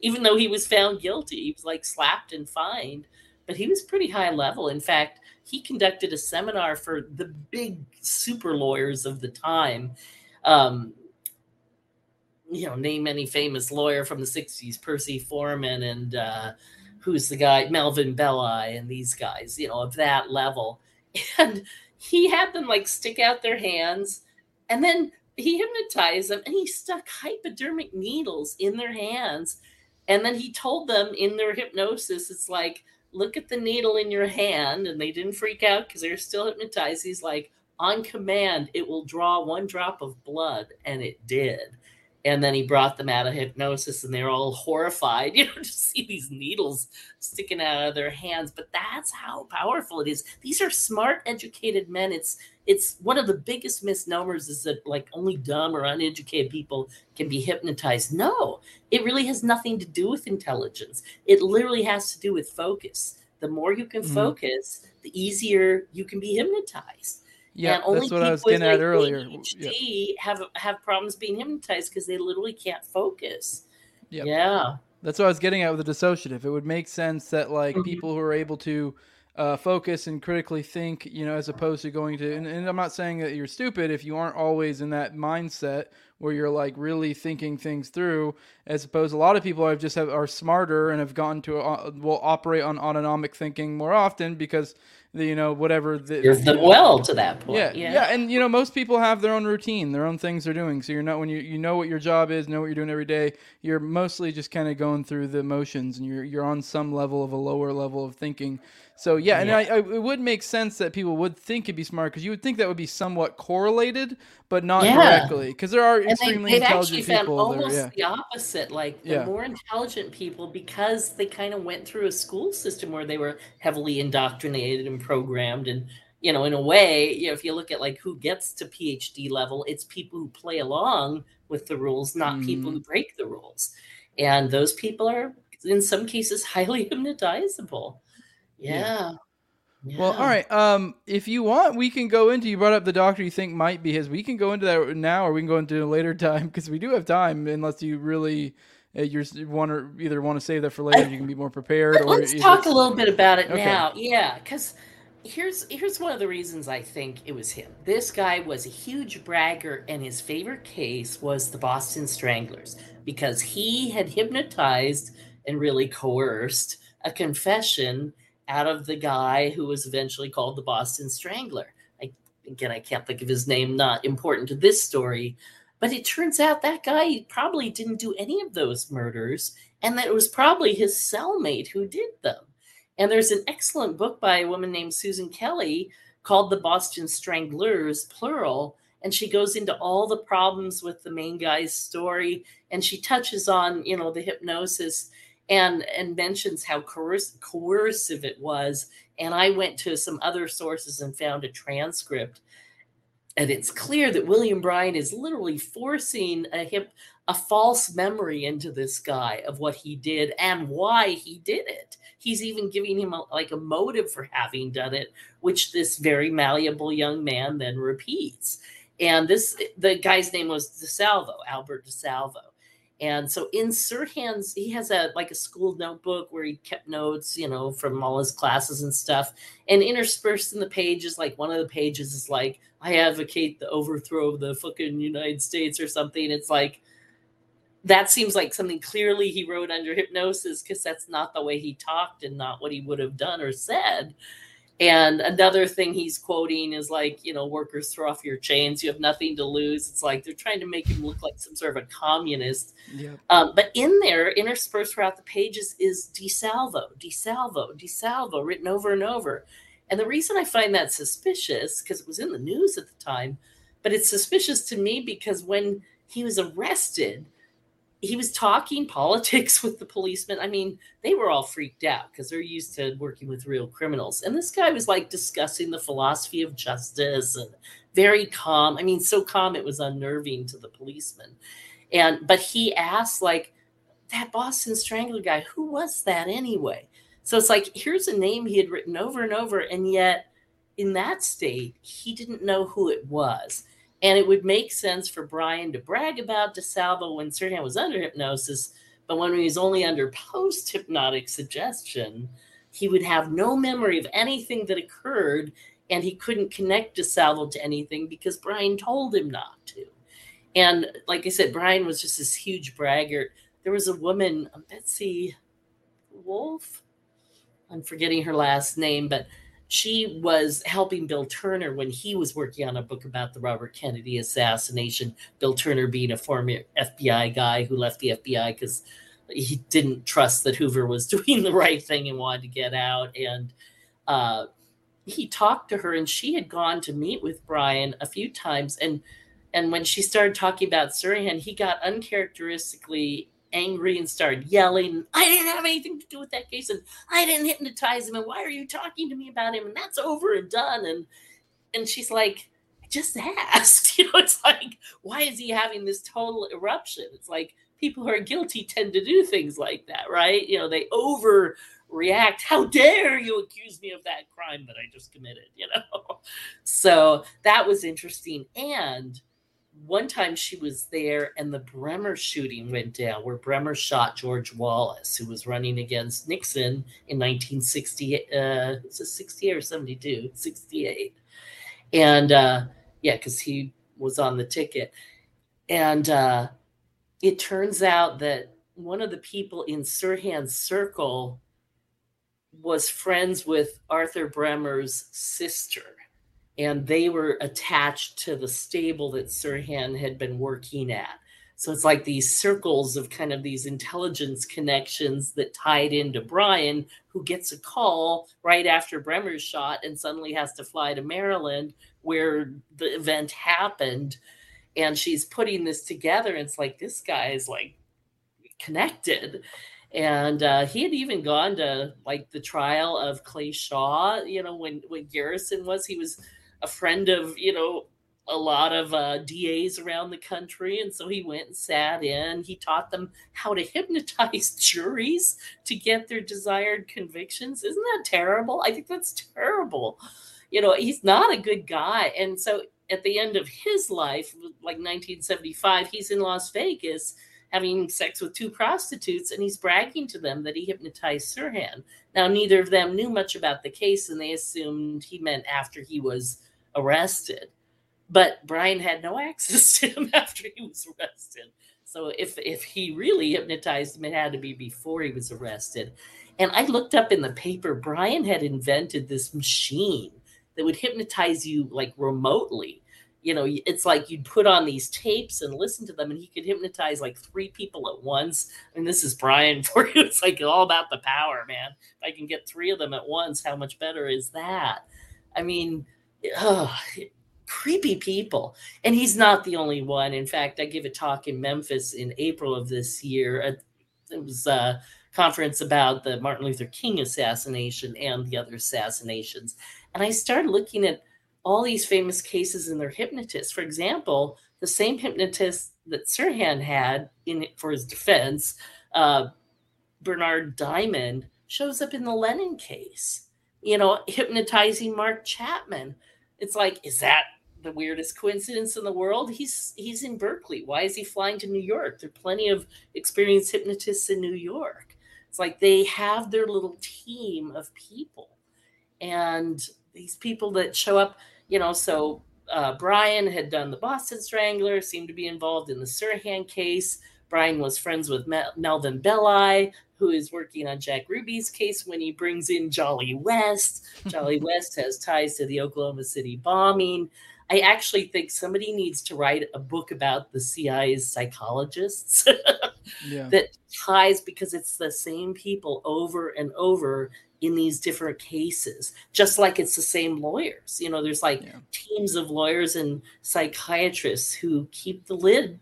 Even though he was found guilty, he was like slapped and fined, but he was pretty high level. In fact, he conducted a seminar for the big super lawyers of the time. Um, you know, name any famous lawyer from the 60s, Percy Foreman and uh, who's the guy, Melvin Belli, and these guys, you know, of that level. And he had them like stick out their hands and then he hypnotized them and he stuck hypodermic needles in their hands and then he told them in their hypnosis, it's like, look at the needle in your hand. And they didn't freak out because they're still hypnotized. He's like, on command, it will draw one drop of blood. And it did. And then he brought them out of hypnosis and they're all horrified, you know, to see these needles sticking out of their hands. But that's how powerful it is. These are smart, educated men. It's it's one of the biggest misnomers is that like only dumb or uneducated people can be hypnotized. No, it really has nothing to do with intelligence. It literally has to do with focus. The more you can Mhm. focus, the easier you can be hypnotized. Yeah, and only that's what I was getting at earlier. ADHD have have problems being hypnotized because they literally can't focus. Yep. Yeah. That's what I was getting at with the dissociative. It would make sense that like Mhm. people who are able to uh, focus and critically think, you know, as opposed to going to, and, and I'm not saying that you're stupid if you aren't always in that mindset where you're like really thinking things through, as opposed a lot of people I've just have, are smarter and have gone to, uh, will operate on autonomic thinking more often because the, you know whatever the, Serve them well to that point. yeah, Yeah. yeah, and you know most people have their own routine, their own things they're doing. So you're not when you you know what your job is, know what you're doing every day. You're mostly just kind of going through the motions, and you're you're on some level of a lower level of thinking. So yeah, and I, I, it would make sense that people would think it'd be smart because you would think that would be somewhat correlated, but not Yeah. directly because there are And they, extremely they've actually intelligent found people. almost There, yeah. the opposite. Like the Yeah. more intelligent people, because they kind of went through a school system where they were heavily indoctrinated and programmed, and you know, in a way, you know, if you look at like who gets to PhD level, it's people who play along with the rules, not people Mm-hmm. who break the rules. And those people are, in some cases, highly hypnotizable. Yeah. Well, all right. Um, if you want, we can go into. You brought up the doctor you think might be his. We can go into that now, or we can go into a later time because we do have time. Unless you really, uh, you're want to either want to save that for later, you can be more prepared. Let- or Let's talk a little bit about it Okay. now. Yeah, because here's here's one of the reasons I think it was him. This guy was a huge bragger, and his favorite case was the Boston Stranglers because he had hypnotized and really coerced a confession out of the guy who was eventually called the Boston Strangler. I, again, I can't think of his name. Not important to this story. But it turns out that guy probably didn't do any of those murders and that it was probably his cellmate who did them. And there's an excellent book by a woman named Susan Kelly called The Boston Stranglers, plural. And she goes into all the problems with the main guy's story. And she touches on, you know, the hypnosis and and mentions how coerc- coercive it was. And I went to some other sources and found a transcript. And it's clear that William Bryan is literally forcing a hip a false memory into this guy of what he did and why he did it. He's even giving him a, like a motive for having done it, which this very malleable young man then repeats. And this the guy's name was DeSalvo, Albert DeSalvo. And so in Sirhan's, he has a like a school notebook where he kept notes, you know, from all his classes and stuff. And interspersed in the pages, like one of the pages is like, I advocate the overthrow of the fucking United States or something. It's like that seems like something clearly he wrote under hypnosis because that's not the way he talked and not what he would have done or said. And another thing he's quoting is like, you know, workers throw off your chains, you have nothing to lose. It's like they're trying to make him look like some sort of a communist. Yep. Um, but in there, interspersed throughout the pages, is DeSalvo, DeSalvo, DeSalvo, written over and over. And the reason I find that suspicious, because it was in the news at the time, but it's suspicious to me because when he was arrested, he was talking politics with the policemen. I mean, they were all freaked out because they're used to working with real criminals. And this guy was like discussing the philosophy of justice and very calm. I mean, so calm it was unnerving to the policemen. And but he asked like that Boston Strangler guy, who was that anyway? So it's like here's a name he had written over and over, and yet in that state, he didn't know who it was. And it would make sense for Bryan to brag about DeSalvo when Sirhan was under hypnosis, but when he was only under post hypnotic suggestion, he would have no memory of anything that occurred, and he couldn't connect DeSalvo to anything because Bryan told him not to. And like I said, Bryan was just this huge braggart. There was a woman, Betsy Wolf. I'm forgetting her last name, but she was helping Bill Turner when he was working on a book about the Robert Kennedy assassination. Bill Turner being a former FBI guy who left the FBI because he didn't trust that Hoover was doing the right thing and wanted to get out. And uh, he talked to her, and she had gone to meet with Bryan a few times. And and when she started talking about Sirhan, he got uncharacteristically angry and started yelling, I didn't have anything to do with that case, and I didn't hypnotize him, and why are you talking to me about him? And that's over and done. And and she's like, I just asked. You know, it's like, why is he having this total eruption? It's like people who are guilty tend to do things like that, right? You know, they overreact. How dare you accuse me of that crime that I just committed, you know? So that was interesting. And one time she was there and the Bremer shooting went down where Bremer shot George Wallace, who was running against Nixon in 1968. Uh, is it 68 or 72? 68. And uh, yeah, because he was on the ticket. And uh, it turns out that one of the people in Sirhan's circle was friends with Arthur Bremer's sister, and they were attached to the stable that Sirhan had been working at. So it's like these circles of kind of these intelligence connections that tied into Bryan, who gets a call right after Bremer's shot and suddenly has to fly to Maryland where the event happened. And she's putting this together. And it's like, this guy is like connected. And uh, he had even gone to like the trial of Clay Shaw, you know, when, when Garrison was, he was a friend of, you know, a lot of uh, DAs around the country. And so he went and sat in. He taught them how to hypnotize juries to get their desired convictions. Isn't that terrible? I think that's terrible. You know, he's not a good guy. And so at the end of his life, like 1975, he's in Las Vegas having sex with two prostitutes and he's bragging to them that he hypnotized Sirhan. Now, neither of them knew much about the case and they assumed he meant after he was arrested but Bryan had no access to him after he was arrested. So if if he really hypnotized him, it had to be before he was arrested. And I looked up in the paper, Bryan had invented this machine that would hypnotize you like remotely. You know, it's like you'd put on these tapes and listen to them, and he could hypnotize like three people at once. And this is Bryan for you. It's like all about the power, man. If I can get three of them at once, how much better is that? I mean, oh, creepy people. And he's not the only one. In fact, I give a talk in Memphis in April of this year. It was a conference about the Martin Luther King assassination and the other assassinations. And I started looking at all these famous cases and their hypnotists. For example, the same hypnotist that Sirhan had in for his defense, uh, Bernard Diamond, shows up in the Lennon case. You know, hypnotizing Mark Chapman. It's like, is that the weirdest coincidence in the world. He's he's in Berkeley. Why is he flying to New York? There are plenty of experienced hypnotists in New York. It's like they have their little team of people, and these people that show up, you know. So uh, Bryan had done the Boston Strangler, seemed to be involved in the Sirhan case. Bryan was friends with Melvin Belli, who is working on Jack Ruby's case when he brings in Jolly West. Jolly West has ties to the Oklahoma City bombing. I actually think somebody needs to write a book about the CIA's psychologists yeah. that ties because it's the same people over and over in these different cases, just like it's the same lawyers. You know, there's like yeah. teams of lawyers and psychiatrists who keep the lid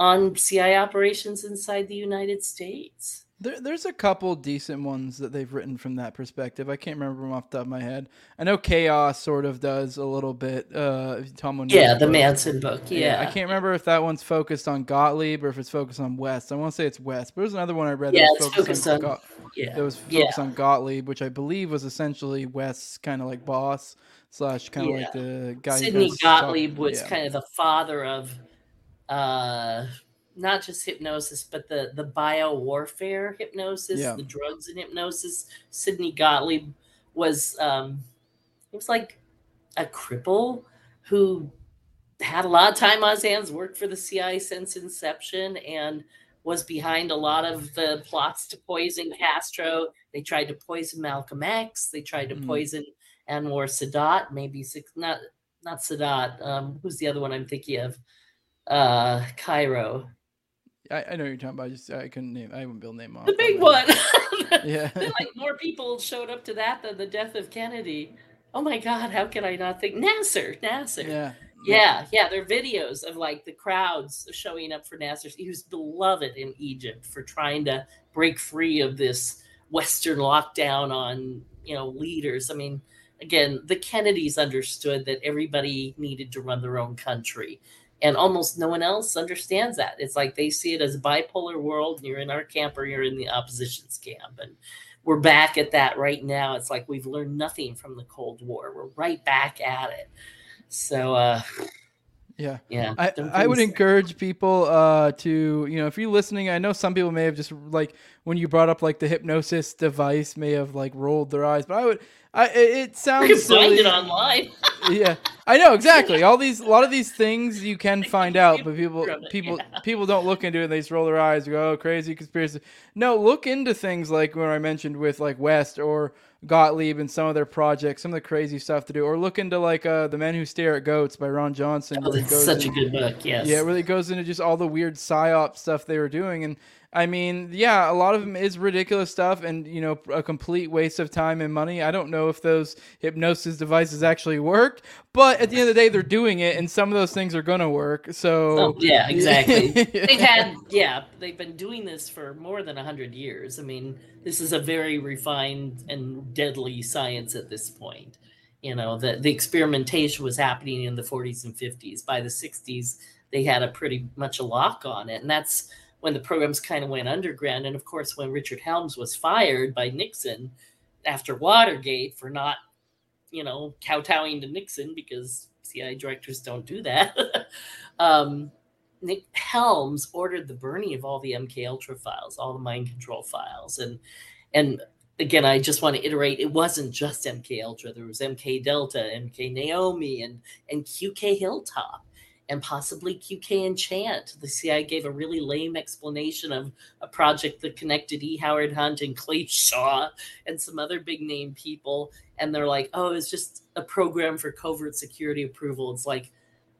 on CI operations inside the United States. There, there's a couple decent ones that they've written from that perspective. I can't remember them off the top of my head. I know Chaos sort of does a little bit. Uh, Tom yeah, the book. Manson book. Yeah. yeah. I can't remember if that one's focused on Gottlieb or if it's focused on West. I want to say it's West, but there's another one I read yeah, that was focused, on, on, yeah. that was focused yeah. on Gottlieb, which I believe was essentially West's kind of like boss slash kind of yeah. like the guy. Sidney Gottlieb was kind of the father of. Uh, not just hypnosis, but the the bio warfare hypnosis, yeah. the drugs and hypnosis. Sidney Gottlieb was um, he was like a cripple who had a lot of time on his hands, worked for the CIA since inception, and was behind a lot of the plots to poison Castro. They tried to poison Malcolm X. They tried to mm. poison Anwar Sadat. Maybe six, not not Sadat. Um, who's the other one I'm thinking of? Uh, Cairo. I, I know you're talking about. I just I couldn't name. I wouldn't be able to name off. The big one. yeah. like more people showed up to that than the death of Kennedy. Oh my God! How can I not think Nasser? Nasser. Yeah. Yeah, yeah, there are videos of like the crowds showing up for Nasser. He was beloved in Egypt for trying to break free of this Western lockdown on you know leaders. I mean, again, the Kennedys understood that everybody needed to run their own country, and almost no one else understands that. It's like they see it as a bipolar world and you're in our camp or you're in the opposition's camp and we're back at that right now. It's like we've learned nothing from the cold war. We're right back at it. So uh yeah. Yeah. I, I would encourage people uh, to, you know, if you're listening, I know some people may have just like when you brought up like the hypnosis device may have like rolled their eyes, but I would, I, it sounds. You can find it online. yeah, I know exactly. All these, a lot of these things you can find out, but people, people, yeah. people don't look into it. And They just roll their eyes, and go, "Oh, crazy conspiracy." No, look into things like what I mentioned with like West or Gottlieb and some of their projects, some of the crazy stuff to do, or look into like uh, the Men Who Stare at Goats by Jon Ronson. It's goes such a good book. Yes. yeah, it really goes into just all the weird psyop stuff they were doing, and I mean, yeah, a lot of them is ridiculous stuff, and you know, a complete waste of time and money. I don't know if those hypnosis devices actually work, but at the end of the day, they're doing it, and some of those things are gonna work. So Oh, yeah, exactly. they've had, yeah, they've been doing this for more than 100 years. I mean, this is a very refined and deadly science at this point. You know, the, the experimentation was happening in the 40s and 50s. By the 60s, they had a pretty much a lock on it. And that's when the programs kind of went underground. And of course, when Richard Helms was fired by Nixon after Watergate for not, you know, kowtowing to Nixon because CIA directors don't do that. um, Dick Helms ordered the burning of all the MK Ultra files, all the mind control files, and and again, I just want to iterate: it wasn't just MK Ultra. There was MK Delta, MK Naomi, and and QK Hilltop, and possibly QK Enchant. The CIA gave a really lame explanation of a project that connected E. Howard Hunt and Clay Shaw and some other big name people, and they're like, "Oh, it's just a program for covert security approval." It's like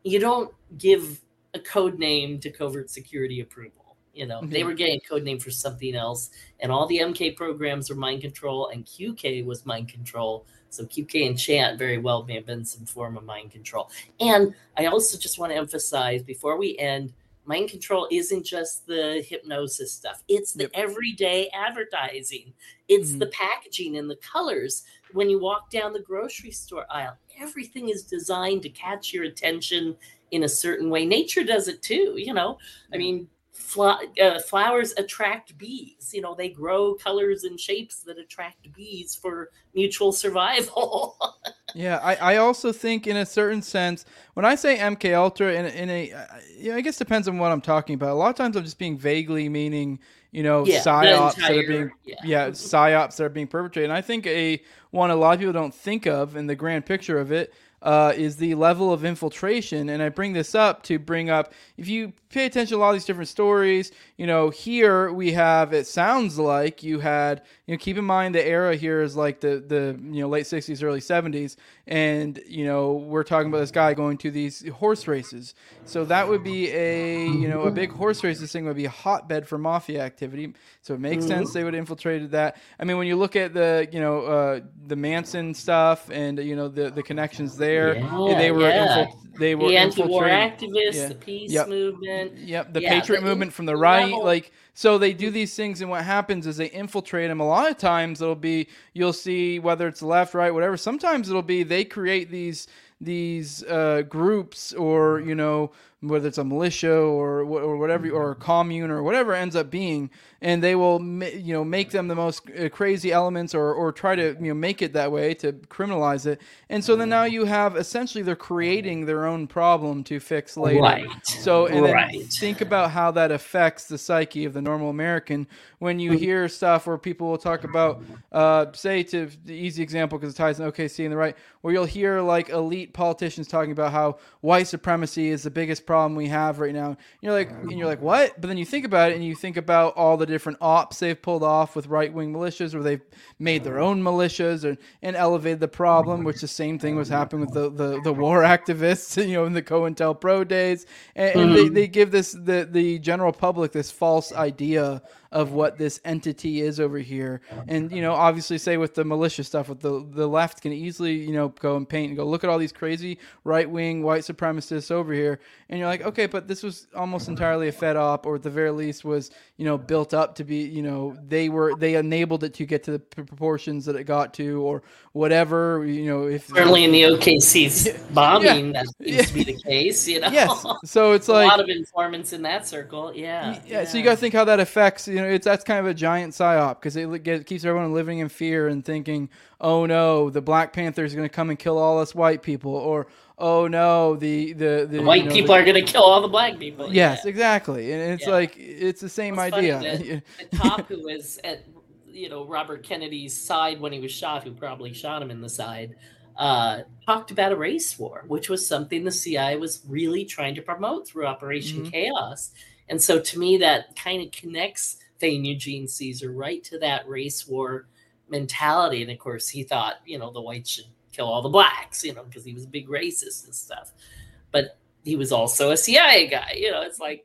you don't give a code name to covert security approval. You know, they Mhm. were getting a code name for something else, and all the MK programs were mind control, and QK was mind control. So QK Enchant very well may have been some form of mind control. And I also just want to emphasize before we end, mind control isn't just the hypnosis stuff. It's the Yep. everyday advertising. It's Mhm. the packaging and the colors. When you walk down the grocery store aisle, everything is designed to catch your attention in a certain way. Nature does it too, you know. I mean, flowers attract bees. You know, they grow colors and shapes that attract bees for mutual survival. Yeah, I, I also think in a certain sense when I say MK Ultra in in a uh, you know, I guess depends on what I'm talking about. A lot of times I'm just being vaguely meaning you know Yeah, psyops that are being yeah. yeah psyops that are being perpetrated. And I think a one a lot of people don't think of in the grand picture of it uh, is the level of infiltration. And I bring this up to bring up if you pay attention to a lot of these different stories, you know, here we have it sounds like you had you know keep in mind the era here is like the the you know late 60s early 70s and you know we're talking about this guy going to these horse races so that would be a you know a big horse races thing would be a hotbed for mafia activity so it makes sense they would have infiltrated that i mean when you look at the you know uh, the manson stuff and you know the the connections there Yeah, they were yeah. infil- they were the anti-war activists, Yeah. the peace Yep. movement. Yep, the Yeah, patriot the- movement from the the right, level- like so they do these things, and what happens is they infiltrate them. A lot of times it'll be you'll see whether it's left, right, whatever. Sometimes it'll be they create these these uh, groups, or you know whether it's a militia or or whatever, or a commune or whatever it ends up being, and they will you know make them the most uh, crazy elements, or or try to you know make it that way to criminalize it. And so then now you have essentially they're creating their own problem to fix later. Right. So and then Right. think about how that affects the psyche of the normal American when you hear stuff where people will talk about, uh, say to the easy example because it ties in OKC and the right, where you'll hear like elite politicians talking about how white supremacy is the biggest problem we have right now. And you're like, and you're like, what? But then you think about it and you think about all the different ops they've pulled off with right wing militias, where they've made their own militias and, and elevated the problem, which the same thing was happening with the, the, the war activists, you know, in the COINTELPRO days. And, and they, mm-hmm. they give this the, the general public this false idea of what this entity is over here. And, you know, obviously say with the militia stuff, with the the left can easily, you know, go and paint and go, look at all these crazy right wing white supremacists over here. And you're like, okay, but this was almost entirely a fed op, or at the very least was, you know, built up to be, you know, they were they enabled it to get to the proportions that it got to, or whatever, you know, if Certainly in the OKC's bombing, that seems to be the case. You know, yes. So it's like a lot of informants in that circle. Yeah, yeah, so you got to think how that affects. You know, it's that's kind of a giant psyop because it, keeps everyone living in fear and thinking, "Oh no, the Black Panther is going to come and kill all us white people," or "Oh no, the the the, The white you know, people the- are going to kill all the black people. Yes, yeah. exactly, and it's Yeah. like it's the same idea. that the cop who was at you know Robert Kennedy's side when he was shot, who probably shot him in the side, uh, talked about a race war, which was something the CIA was really trying to promote through Operation Mhm. Chaos. And so to me, that kind of connects Thane Eugene Cesar right to that race war mentality. And of course, he thought, you know, the whites should kill all the blacks, you know, because he was a big racist and stuff. But he was also a CIA guy, you know, it's like,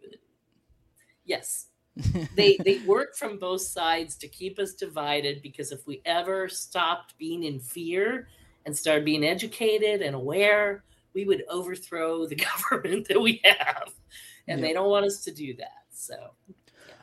yes, they they work from both sides to keep us divided because if we ever stopped being in fear and started being educated and aware we would overthrow the government that we have and Yeah. they don't want us to do that so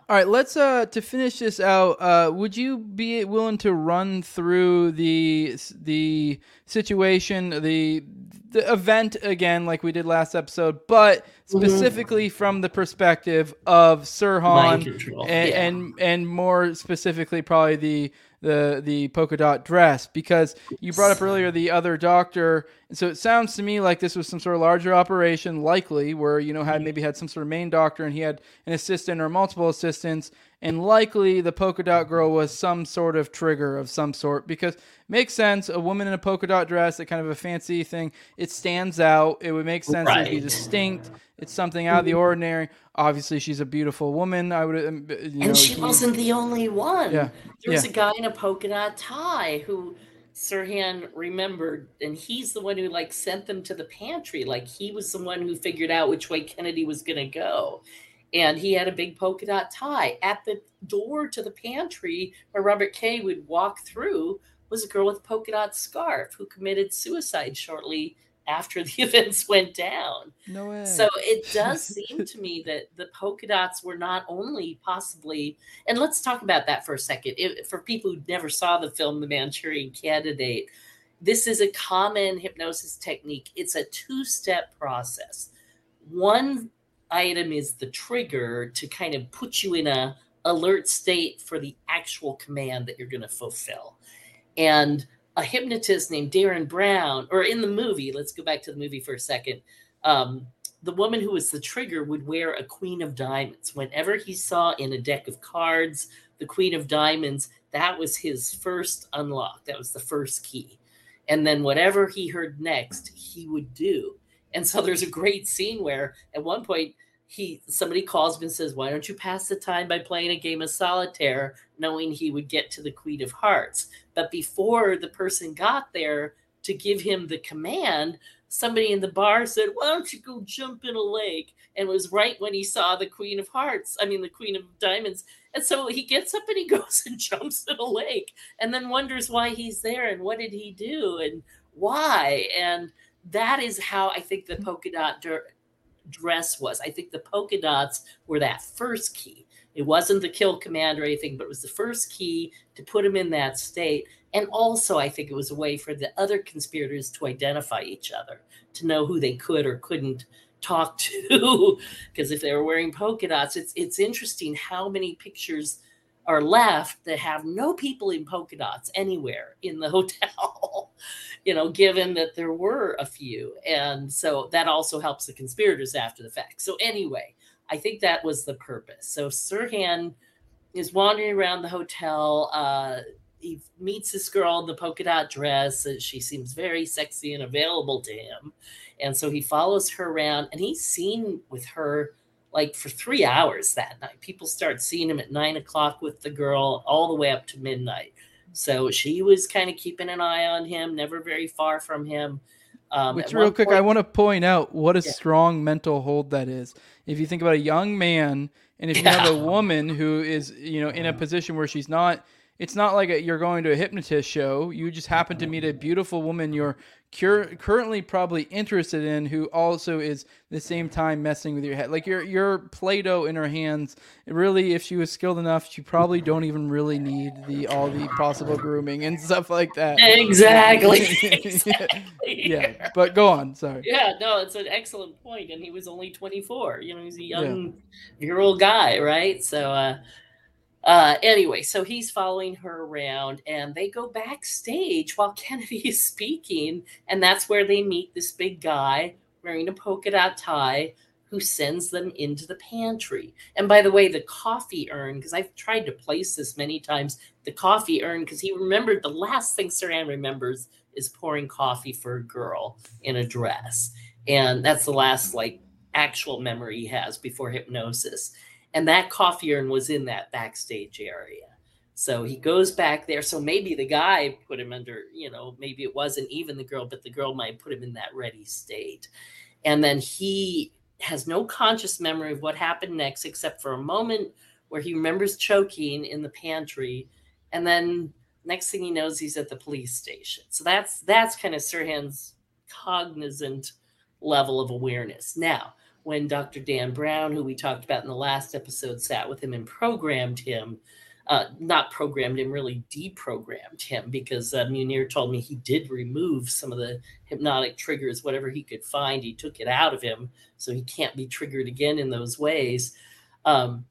All right, let's uh to finish this out. Uh, would you be willing to run through the the situation, the the event again, like we did last episode, but mhm. specifically from the perspective of Sirhan Mind and, yeah. and and more specifically, probably the the the polka dot dress because you brought up earlier the other doctor and so it sounds to me like this was some sort of larger operation likely where you know had mm-hmm. maybe had some sort of main doctor and he had an assistant or multiple assistants and likely the polka dot girl was some sort of trigger of some sort because it makes sense. A woman in a polka dot dress that kind of a fancy thing it stands out. It would make sense to be distinct. It's something out of the ordinary. Obviously she's a beautiful woman. I would um, you know and she he- wasn't the only one. Yeah, there was yeah. a guy in a polka dot tie who Sirhan remembered, and he's the one who like sent them to the pantry. Like he was the one who figured out which way Kennedy was going to go, and he had a big polka dot tie at the door to the pantry where Robert Kay would walk through. Was a girl with a polka dot scarf who committed suicide shortly after the events went down. no way So it does seem to me that the polka dots were not only possibly, and let's talk about that for a second. If, for people who never saw the film The Manchurian Candidate, this is a common hypnosis technique. It's a two step process. One item is the trigger to kind of put you in a alert state for the actual command that you're going to fulfill. And a hypnotist named Derren Brown, or in the movie, let's go back to the movie for a second. Um, the woman who was the trigger would wear a queen of diamonds. Whenever he saw in a deck of cards the queen of diamonds, that was his first unlock. That was the first key. And then whatever he heard next, he would do. And so there's a great scene where at one point he somebody calls him and says, Why don't you pass the time by playing a game of solitaire, knowing he would get to the Queen of Hearts? But before the person got there to give him the command, somebody in the bar said, Why don't you go jump in a lake? And was right when he saw the Queen of Hearts, I mean, the Queen of Diamonds. And so he gets up and he goes and jumps in a lake and then wonders why he's there and what did he do and why. And that is how I think the polka dot dr- dress was. I think the polka dots were that first key. It wasn't the kill command or anything, but it was the first key to put him in that state. And also, I think it was a way for the other conspirators to identify each other, to know who they could or couldn't talk to. Because if they were wearing polka dots, it's it's interesting how many pictures are left that have no people in polka dots anywhere in the hotel. you know, given that there were a few, and so that also helps the conspirators after the fact. So anyway, I think that was the purpose. So Sirhan is wandering around the hotel. Uh, he meets this girl in the polka dot dress. And she seems very sexy and available to him. And so he follows her around and he's seen with her like for three hours that night. People start seeing him at nine o'clock with the girl all the way up to midnight. So she was kind of keeping an eye on him, never very far from him. Um, Which, real one quick, I want to point out what a Yeah. strong mental hold that is. If you think about a young man, and if you Yeah. have a woman who is, you know, in a position where she's not, it's not like a, you're going to a hypnotist show. You just happen to meet a beautiful woman you're cur- currently probably interested in, who also is the same time messing with your head. Like your your Play-Doh in her hands. Really, if she was skilled enough, she probably don't even really need the all the possible grooming and stuff like that. Exactly. yeah. exactly. yeah, but go on. Sorry. Yeah, no, it's an excellent point, and he was only 24. You know, he's a young, virile guy, right? So, uh, uh, anyway, so he's following her around, and they go backstage while Kennedy is speaking, and that's where they meet this big guy wearing a polka dot tie, who sends them into the pantry. And by the way, the coffee urn, because I've tried to place this many times, the coffee urn, because he remembered the last thing Sirhan remembers is pouring coffee for a girl in a dress. And that's the last like actual memory he has before hypnosis. And that coffee urn was in that backstage area. So he goes back there. So maybe the guy put him under, you know, maybe it wasn't even the girl, but the girl might put him in that ready state. And then he has no conscious memory of what happened next, except for a moment where he remembers choking in the pantry. And then next thing he knows, he's at the police station. So that's that's kind of Sirhan's cognizant level of awareness. Now, when Dr. Dan Brown, who we talked about in the last episode, sat with him and programmed him, uh, not programmed him, really deprogrammed him because uh, Munir told me he did remove some of the hypnotic triggers, whatever he could find, he took it out of him so he can't be triggered again in those ways. Um,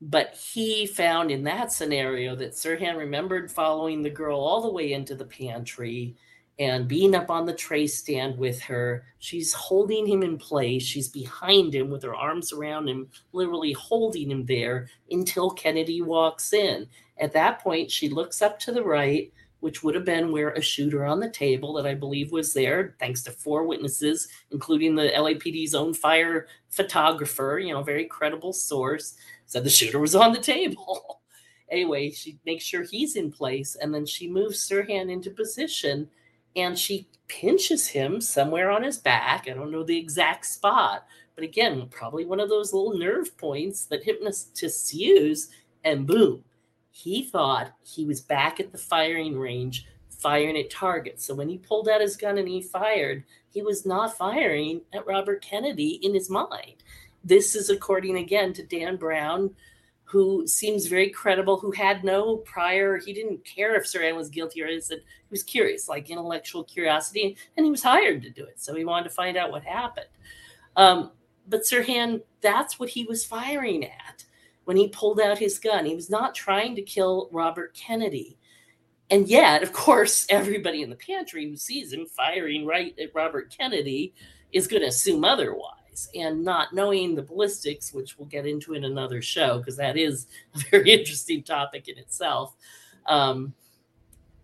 but he found in that scenario that Sirhan remembered following the girl all the way into the pantry and being up on the tray stand with her. She's holding him in place. She's behind him with her arms around him, literally holding him there until Kennedy walks in. At that point, she looks up to the right, which would have been where a shooter on the table that I believe was there, thanks to four witnesses, including the LAPD's own fire photographer, you know, very credible source, said the shooter was on the table. anyway, she makes sure he's in place and then she moves Sirhan into position and she pinches him somewhere on his back. I don't know the exact spot, but again, probably one of those little nerve points that hypnotists use, and boom, he thought he was back at the firing range firing at targets. So when he pulled out his gun and he fired, he was not firing at Robert Kennedy in his mind. This is according again to Derren Brown, who seems very credible, who had no prior, he didn't care if Sirhan was guilty or innocent. He was curious, like intellectual curiosity, and he was hired to do it. So he wanted to find out what happened. Um, but Sirhan, that's what he was firing at when he pulled out his gun. He was not trying to kill Robert Kennedy. And yet, of course, everybody in the pantry who sees him firing right at Robert Kennedy is going to assume otherwise and not knowing the ballistics, which we'll get into in another show because that is a very interesting topic in itself. Um,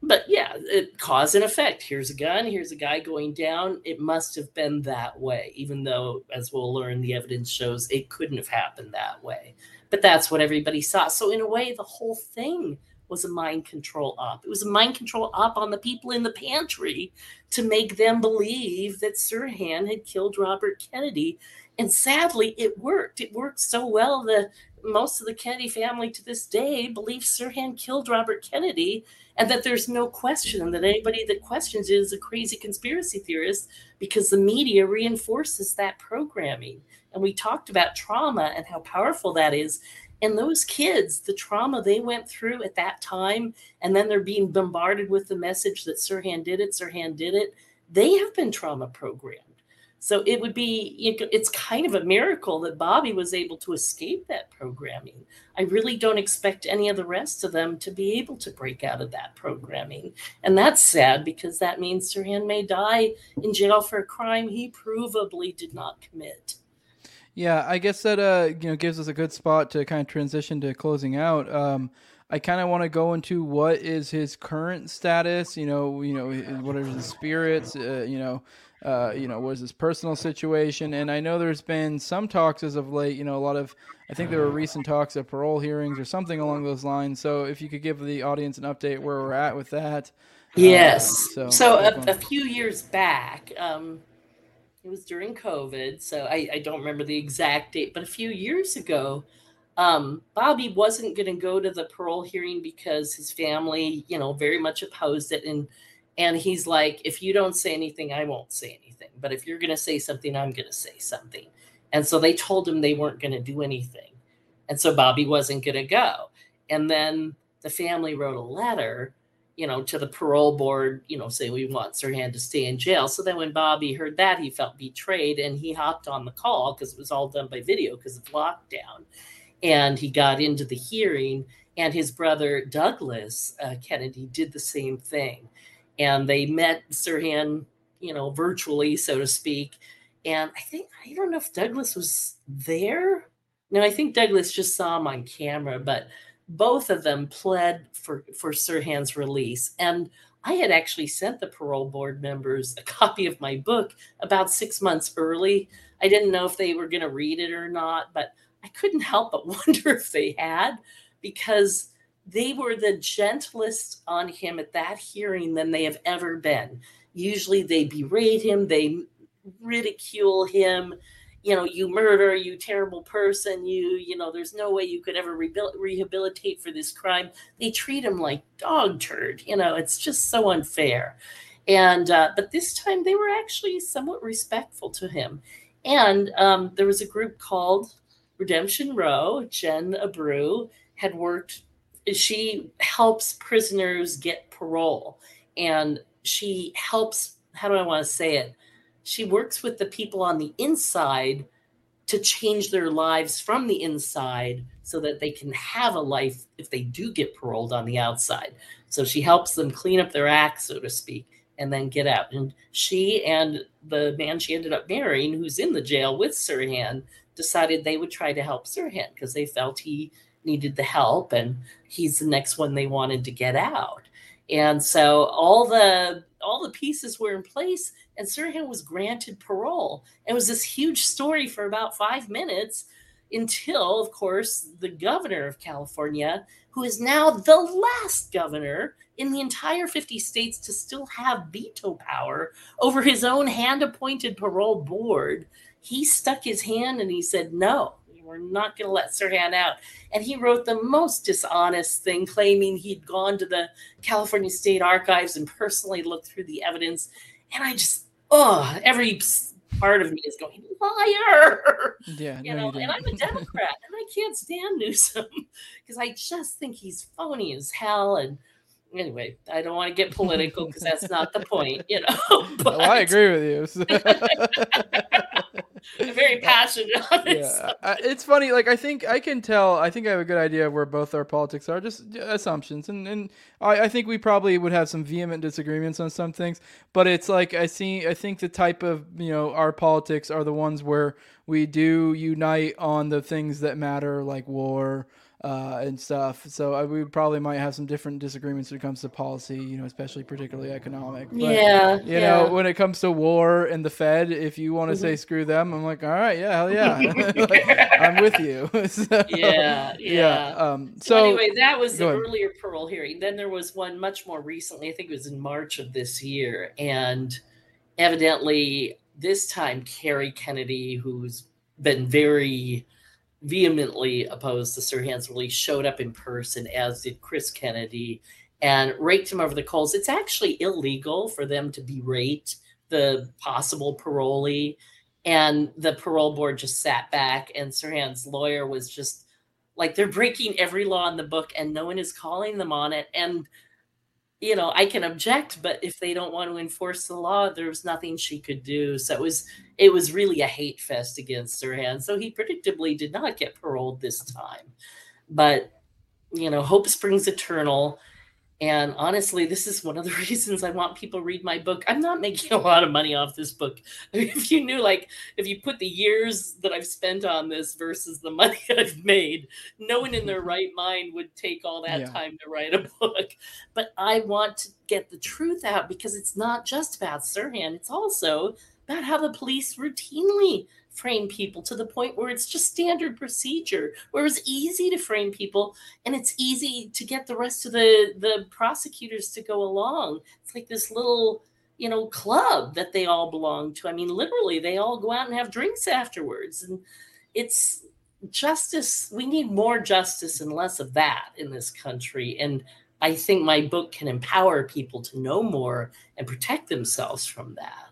but yeah, it, cause and effect. Here's a gun, here's a guy going down. It must have been that way, even though, as we'll learn, the evidence shows it couldn't have happened that way. But that's what everybody saw. So, in a way, the whole thing was a mind control op. It was a mind control op on the people in the pantry to make them believe that Sirhan had killed Robert Kennedy. And sadly, it worked. It worked so well that most of the Kennedy family to this day believes Sirhan killed Robert Kennedy and that there's no question that anybody that questions it is a crazy conspiracy theorist because the media reinforces that programming. And we talked about trauma and how powerful that is. And those kids, the trauma they went through at that time, and then they're being bombarded with the message that Sirhan did it, Sirhan did it, they have been trauma programmed. So it would be, it's kind of a miracle that Bobby was able to escape that programming. I really don't expect any of the rest of them to be able to break out of that programming. And that's sad because that means Sirhan may die in jail for a crime he provably did not commit. Yeah, I guess that uh you know gives us a good spot to kind of transition to closing out. Um, I kind of want to go into what is his current status. You know, you know what are his spirits. Uh, you know, uh, you know what is his personal situation. And I know there's been some talks as of late. You know, a lot of I think there were recent talks of parole hearings or something along those lines. So if you could give the audience an update where we're at with that. Yes. Uh, so, so a, a, few years back. Um, it was during COVID, so I, I don't remember the exact date, but a few years ago, um, Bobby wasn't going to go to the parole hearing because his family, you know, very much opposed it, and and he's like, if you don't say anything, I won't say anything. But if you're going to say something, I'm going to say something. And so they told him they weren't going to do anything, and so Bobby wasn't going to go. And then the family wrote a letter you know, to the parole board, you know, say we want Sirhan to stay in jail. So then when Bobby heard that, he felt betrayed and he hopped on the call because it was all done by video because of lockdown. And he got into the hearing, and his brother Douglas uh, Kennedy did the same thing. And they met Sirhan, you know, virtually, so to speak. And I think I don't know if Douglas was there. No, I think Douglas just saw him on camera, but both of them pled for for Sirhan's release. And I had actually sent the parole board members a copy of my book about six months early. I didn't know if they were going to read it or not, but I couldn't help but wonder if they had because they were the gentlest on him at that hearing than they have ever been. Usually they berate him, they ridicule him, you know, you murder, you terrible person, you, you know, there's no way you could ever rebuild rehabilitate for this crime. They treat him like dog turd, you know, it's just so unfair. And, uh, but this time they were actually somewhat respectful to him. And um, there was a group called Redemption Row. Jen Abreu had worked, she helps prisoners get parole. And she helps, how do I want to say it? She works with the people on the inside to change their lives from the inside so that they can have a life if they do get paroled on the outside. So she helps them clean up their act, so to speak, and then get out. And she and the man she ended up marrying, who's in the jail with Sirhan, decided they would try to help Sirhan because they felt he needed the help and he's the next one they wanted to get out. And so all the all the pieces were in place and Sirhan was granted parole. It was this huge story for about five minutes until, of course, the governor of California, who is now the last governor in the entire 50 states to still have veto power over his own hand appointed parole board, he stuck his hand and he said, No, we're not going to let Sirhan out. And he wrote the most dishonest thing, claiming he'd gone to the California State Archives and personally looked through the evidence. And I just, oh, every part of me is going, liar. Yeah, you no, know, you and I'm a Democrat and I can't stand Newsom because I just think he's phony as hell. And anyway, I don't want to get political because that's not the point, you know. But Well, I agree with you. I'm very passionate on this. yeah, I- it's funny. Like I think I can tell. I think I have a good idea of where both our politics are. Just assumptions, and and I, I think we probably would have some vehement disagreements on some things. But it's like I see. I think the type of you know our politics are the ones where we do unite on the things that matter, like war. Uh, and stuff. So I, we probably might have some different disagreements when it comes to policy, you know, especially particularly economic. But, yeah, you yeah. know, when it comes to war and the Fed, if you want to say screw them, I'm like, all right, yeah, hell yeah, Like, I'm with you. So, yeah, yeah. Um, So, so, anyway, that was the earlier parole hearing. Then there was one much more recently. I think it was in March of this year, and evidently this time Kerry Kennedy, who's been very vehemently opposed to Sirhan's release, showed up in person, as did Chris Kennedy, and raked him over the coals. It's actually illegal for them to berate the possible parolee. And the parole board just sat back, and Sirhan's lawyer was just like, they're breaking every law in the book, and no one is calling them on it. And you know, I can object, but if they don't want to enforce the law, there's nothing she could do. So it was it was really a hate fest against Sirhan. So he predictably did not get paroled this time. But you know, hope springs eternal. And honestly, this is one of the reasons I want people to read my book. I'm not making a lot of money off this book. if you knew, like, if you put the years that I've spent on this versus the money I've made, no one in their right mind would take all that Yeah. time to write a book. But I want to get the truth out because it's not just about Sirhan, it's also about how the police routinely frame people to the point where it's just standard procedure, where it's easy to frame people and it's easy to get the rest of the the prosecutors to go along. It's like this little you know club that they all belong to. I mean, literally, they all go out and have drinks afterwards, and it's justice. We need more justice and less of that in this country, and. I think my book can empower people to know more and protect themselves from that.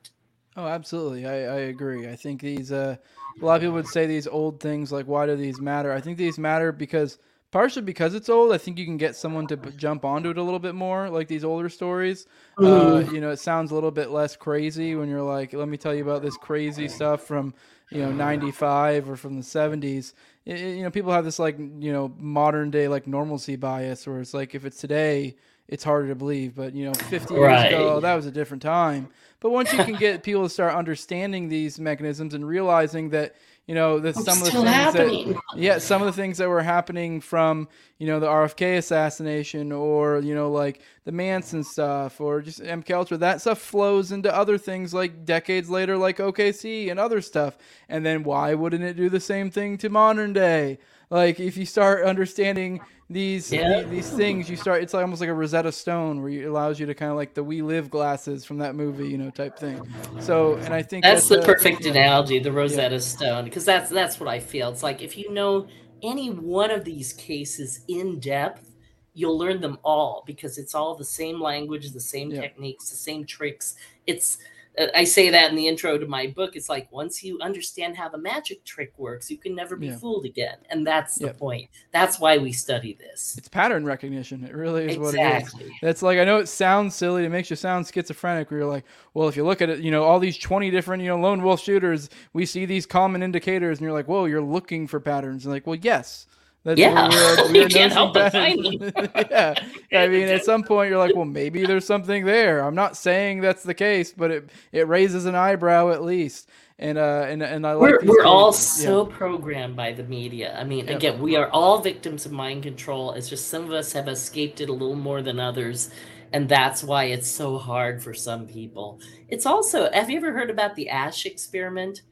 Oh, absolutely, I, I agree. I think these, uh, a lot of people would say these old things like, why do these matter? I think these matter because partially because it's old. I think you can get someone to b- jump onto it a little bit more, like these older stories. Uh, you know, it sounds a little bit less crazy when you're like, let me tell you about this crazy stuff from, you know, 95 or from the 70s. I- I- you know, people have this like, you know, modern day like normalcy bias where it's like if it's today, it's harder to believe. But you know, 50 Right. years ago, that was a different time. But once you can get people to start understanding these mechanisms and realizing that you know that It's some of the things happening. that yeah some of the things that were happening from you know the RFK assassination or you know like the Manson stuff or just MK Ultra that stuff flows into other things like decades later like OKC and other stuff and then why wouldn't it do the same thing to modern day like if you start understanding these Yeah. the- these things you start it's like almost like a Rosetta Stone where it allows you to kind of like the We Live glasses from that movie you know type thing so and I think That's the a- perfect analogy, the Rosetta Stone, because that's that's what I feel. It's like if you know any one of these cases in depth, you'll learn them all because it's all the same language, the same Yeah. techniques, the same tricks. It's Uh, I say that in the intro to my book. It's like once you understand how the magic trick works, you can never be Yeah. fooled again, and that's the Yep. point. That's why we study this. it's pattern recognition it really is what it is Exactly. That's like I know it sounds silly. It makes you sound schizophrenic. Where you're like, well, if you look at it, you know, all these 20 different, you know, lone wolf shooters, we see these common indicators, and you're like, whoa, you're looking for patterns. And like, well, yes. That's Yeah. You can't help but yeah. I mean, at some point, you're like, well, maybe there's something there. I'm not saying that's the case, but it it raises an eyebrow at least. And uh, and and I like. we're, these we're all cases. Yeah. so programmed by the media. I mean, Yep. again, we are all victims of mind control. It's just some of us have escaped it a little more than others. And that's why it's so hard for some people. It's also, have you ever heard about the Asch experiment?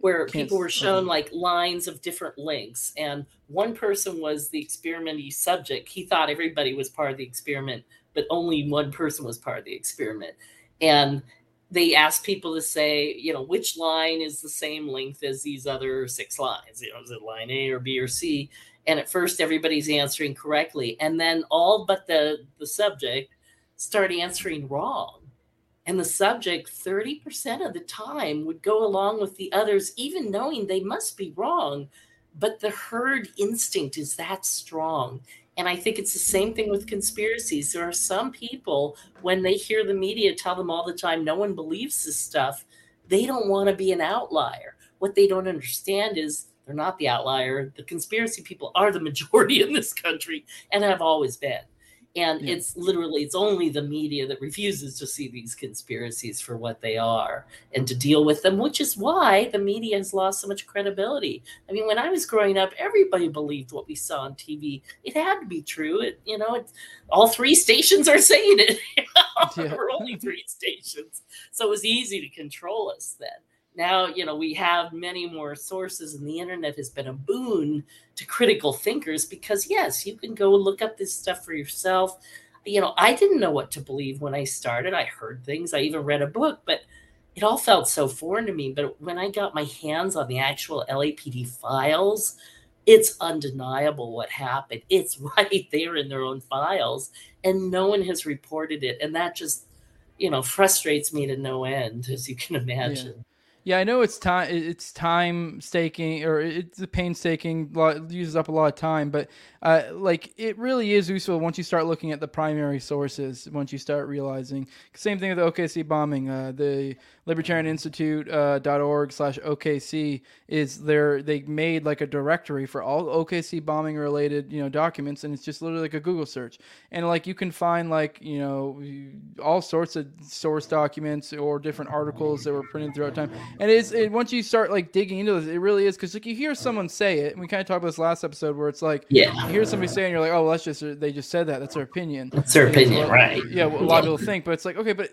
Where Can't people were shown mm-hmm. like lines of different links, and one person was the experimentee subject. He thought everybody was part of the experiment, but only one person was part of the experiment. And they asked people to say, you know, which line is the same length as these other six lines? You know, is it line A or B or C? And at first, everybody's answering correctly, and then all but the the subject start answering wrong. And the subject, 30% of the time, would go along with the others, even knowing they must be wrong. But the herd instinct is that strong. And I think it's the same thing with conspiracies. There are some people, when they hear the media tell them all the time, no one believes this stuff, they don't want to be an outlier. What they don't understand is they're not the outlier. The conspiracy people are the majority in this country and have always been. And Yeah. it's literally, it's only the media that refuses to see these conspiracies for what they are and to deal with them, which is why the media has lost so much credibility. I mean, when I was growing up, everybody believed what we saw on TV. It had to be true. It, you know, it, all three stations are saying it. Yeah. there were only three stations. So it was easy to control us then. Now, you know, we have many more sources, and the internet has been a boon to critical thinkers because, yes, you can go look up this stuff for yourself. You know, I didn't know what to believe when I started. I heard things, I even read a book, but it all felt so foreign to me. But when I got my hands on the actual LAPD files, it's undeniable what happened. It's right there in their own files, and no one has reported it. And that just, you know, frustrates me to no end, as you can imagine. Yeah, I know it's time. It's time staking, or it's a painstaking. Lot, uses up a lot of time, but uh, like it really is useful once you start looking at the primary sources. Once you start realizing, same thing with the OKC bombing. Uh, the Libertarian Institute uh, .org slash OKC is there. They made like a directory for all OKC bombing related you know documents, and it's just literally like a Google search, and like you can find like you know all sorts of source documents or different articles that were printed throughout time. And it's it, once you start like digging into this, it really is because like you hear someone say it, and we kind of talked about this last episode where it's like Yeah. you hear somebody saying you're like, oh, well, that's just they just said that. That's their opinion. that's their And opinion, what- right? Yeah, what a lot of people think, but it's like okay, but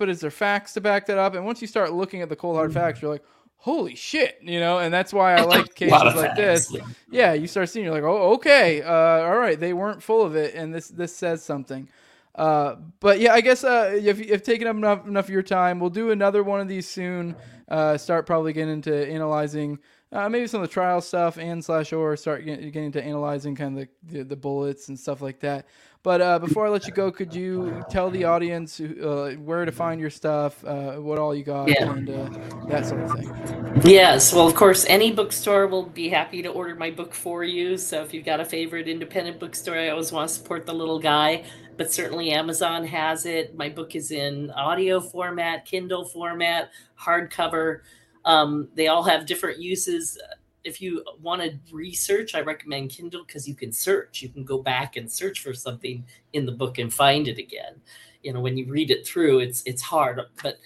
but is there facts to back that up? And once you start looking at the cold hard facts, you're like, holy shit, you know. And that's why I like cases like facts, this. yeah. Yeah, you start seeing, you're like, oh, okay, uh, all right, they weren't full of it, and this this says something. Uh, but yeah, I guess uh, if you've taken up enough, enough of your time, we'll do another one of these soon. Uh, start probably getting into analyzing uh, maybe some of the trial stuff and slash or start get, getting into analyzing kind of the, the, the bullets and stuff like that. But uh, before I let you go, could you tell the audience uh, where to find your stuff, uh, what all you got, Yeah. and uh, that sort of thing? Yes, well, of course, any bookstore will be happy to order my book for you. So if you've got a favorite independent bookstore, I always want to support the little guy. But certainly Amazon has it. My book is in audio format, Kindle format, hardcover. Um, they all have different uses. If you want to research, I recommend Kindle because you can search. You can go back and search for something in the book and find it again. You know, when you read it through, it's it's hard. But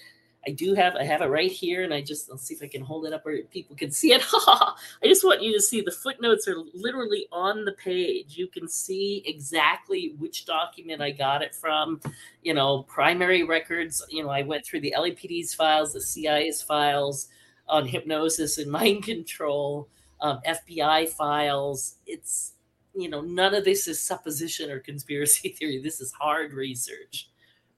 I do have I have it right here, and I just I'll see if I can hold it up where people can see it. I just want you to see the footnotes are literally on the page. You can see exactly which document I got it from. You know, primary records. You know, I went through the LAPD's files, the CIA's files on hypnosis and mind control, um, FBI files. It's, you know, none of this is supposition or conspiracy theory. This is hard research.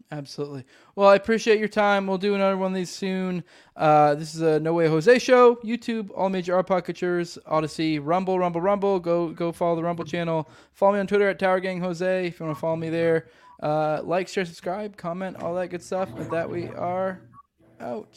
Absolutely. Well, I appreciate your time. We'll do another one of these soon. Uh, this is a No Way Jose show. YouTube, all major art Odysee, Rumble, Rumble, Rumble. Go go follow the Rumble channel. Follow me on Twitter at Tower Gang Jose if you want to follow me there. Uh, like, share, subscribe, comment, all that good stuff. With that, we are out.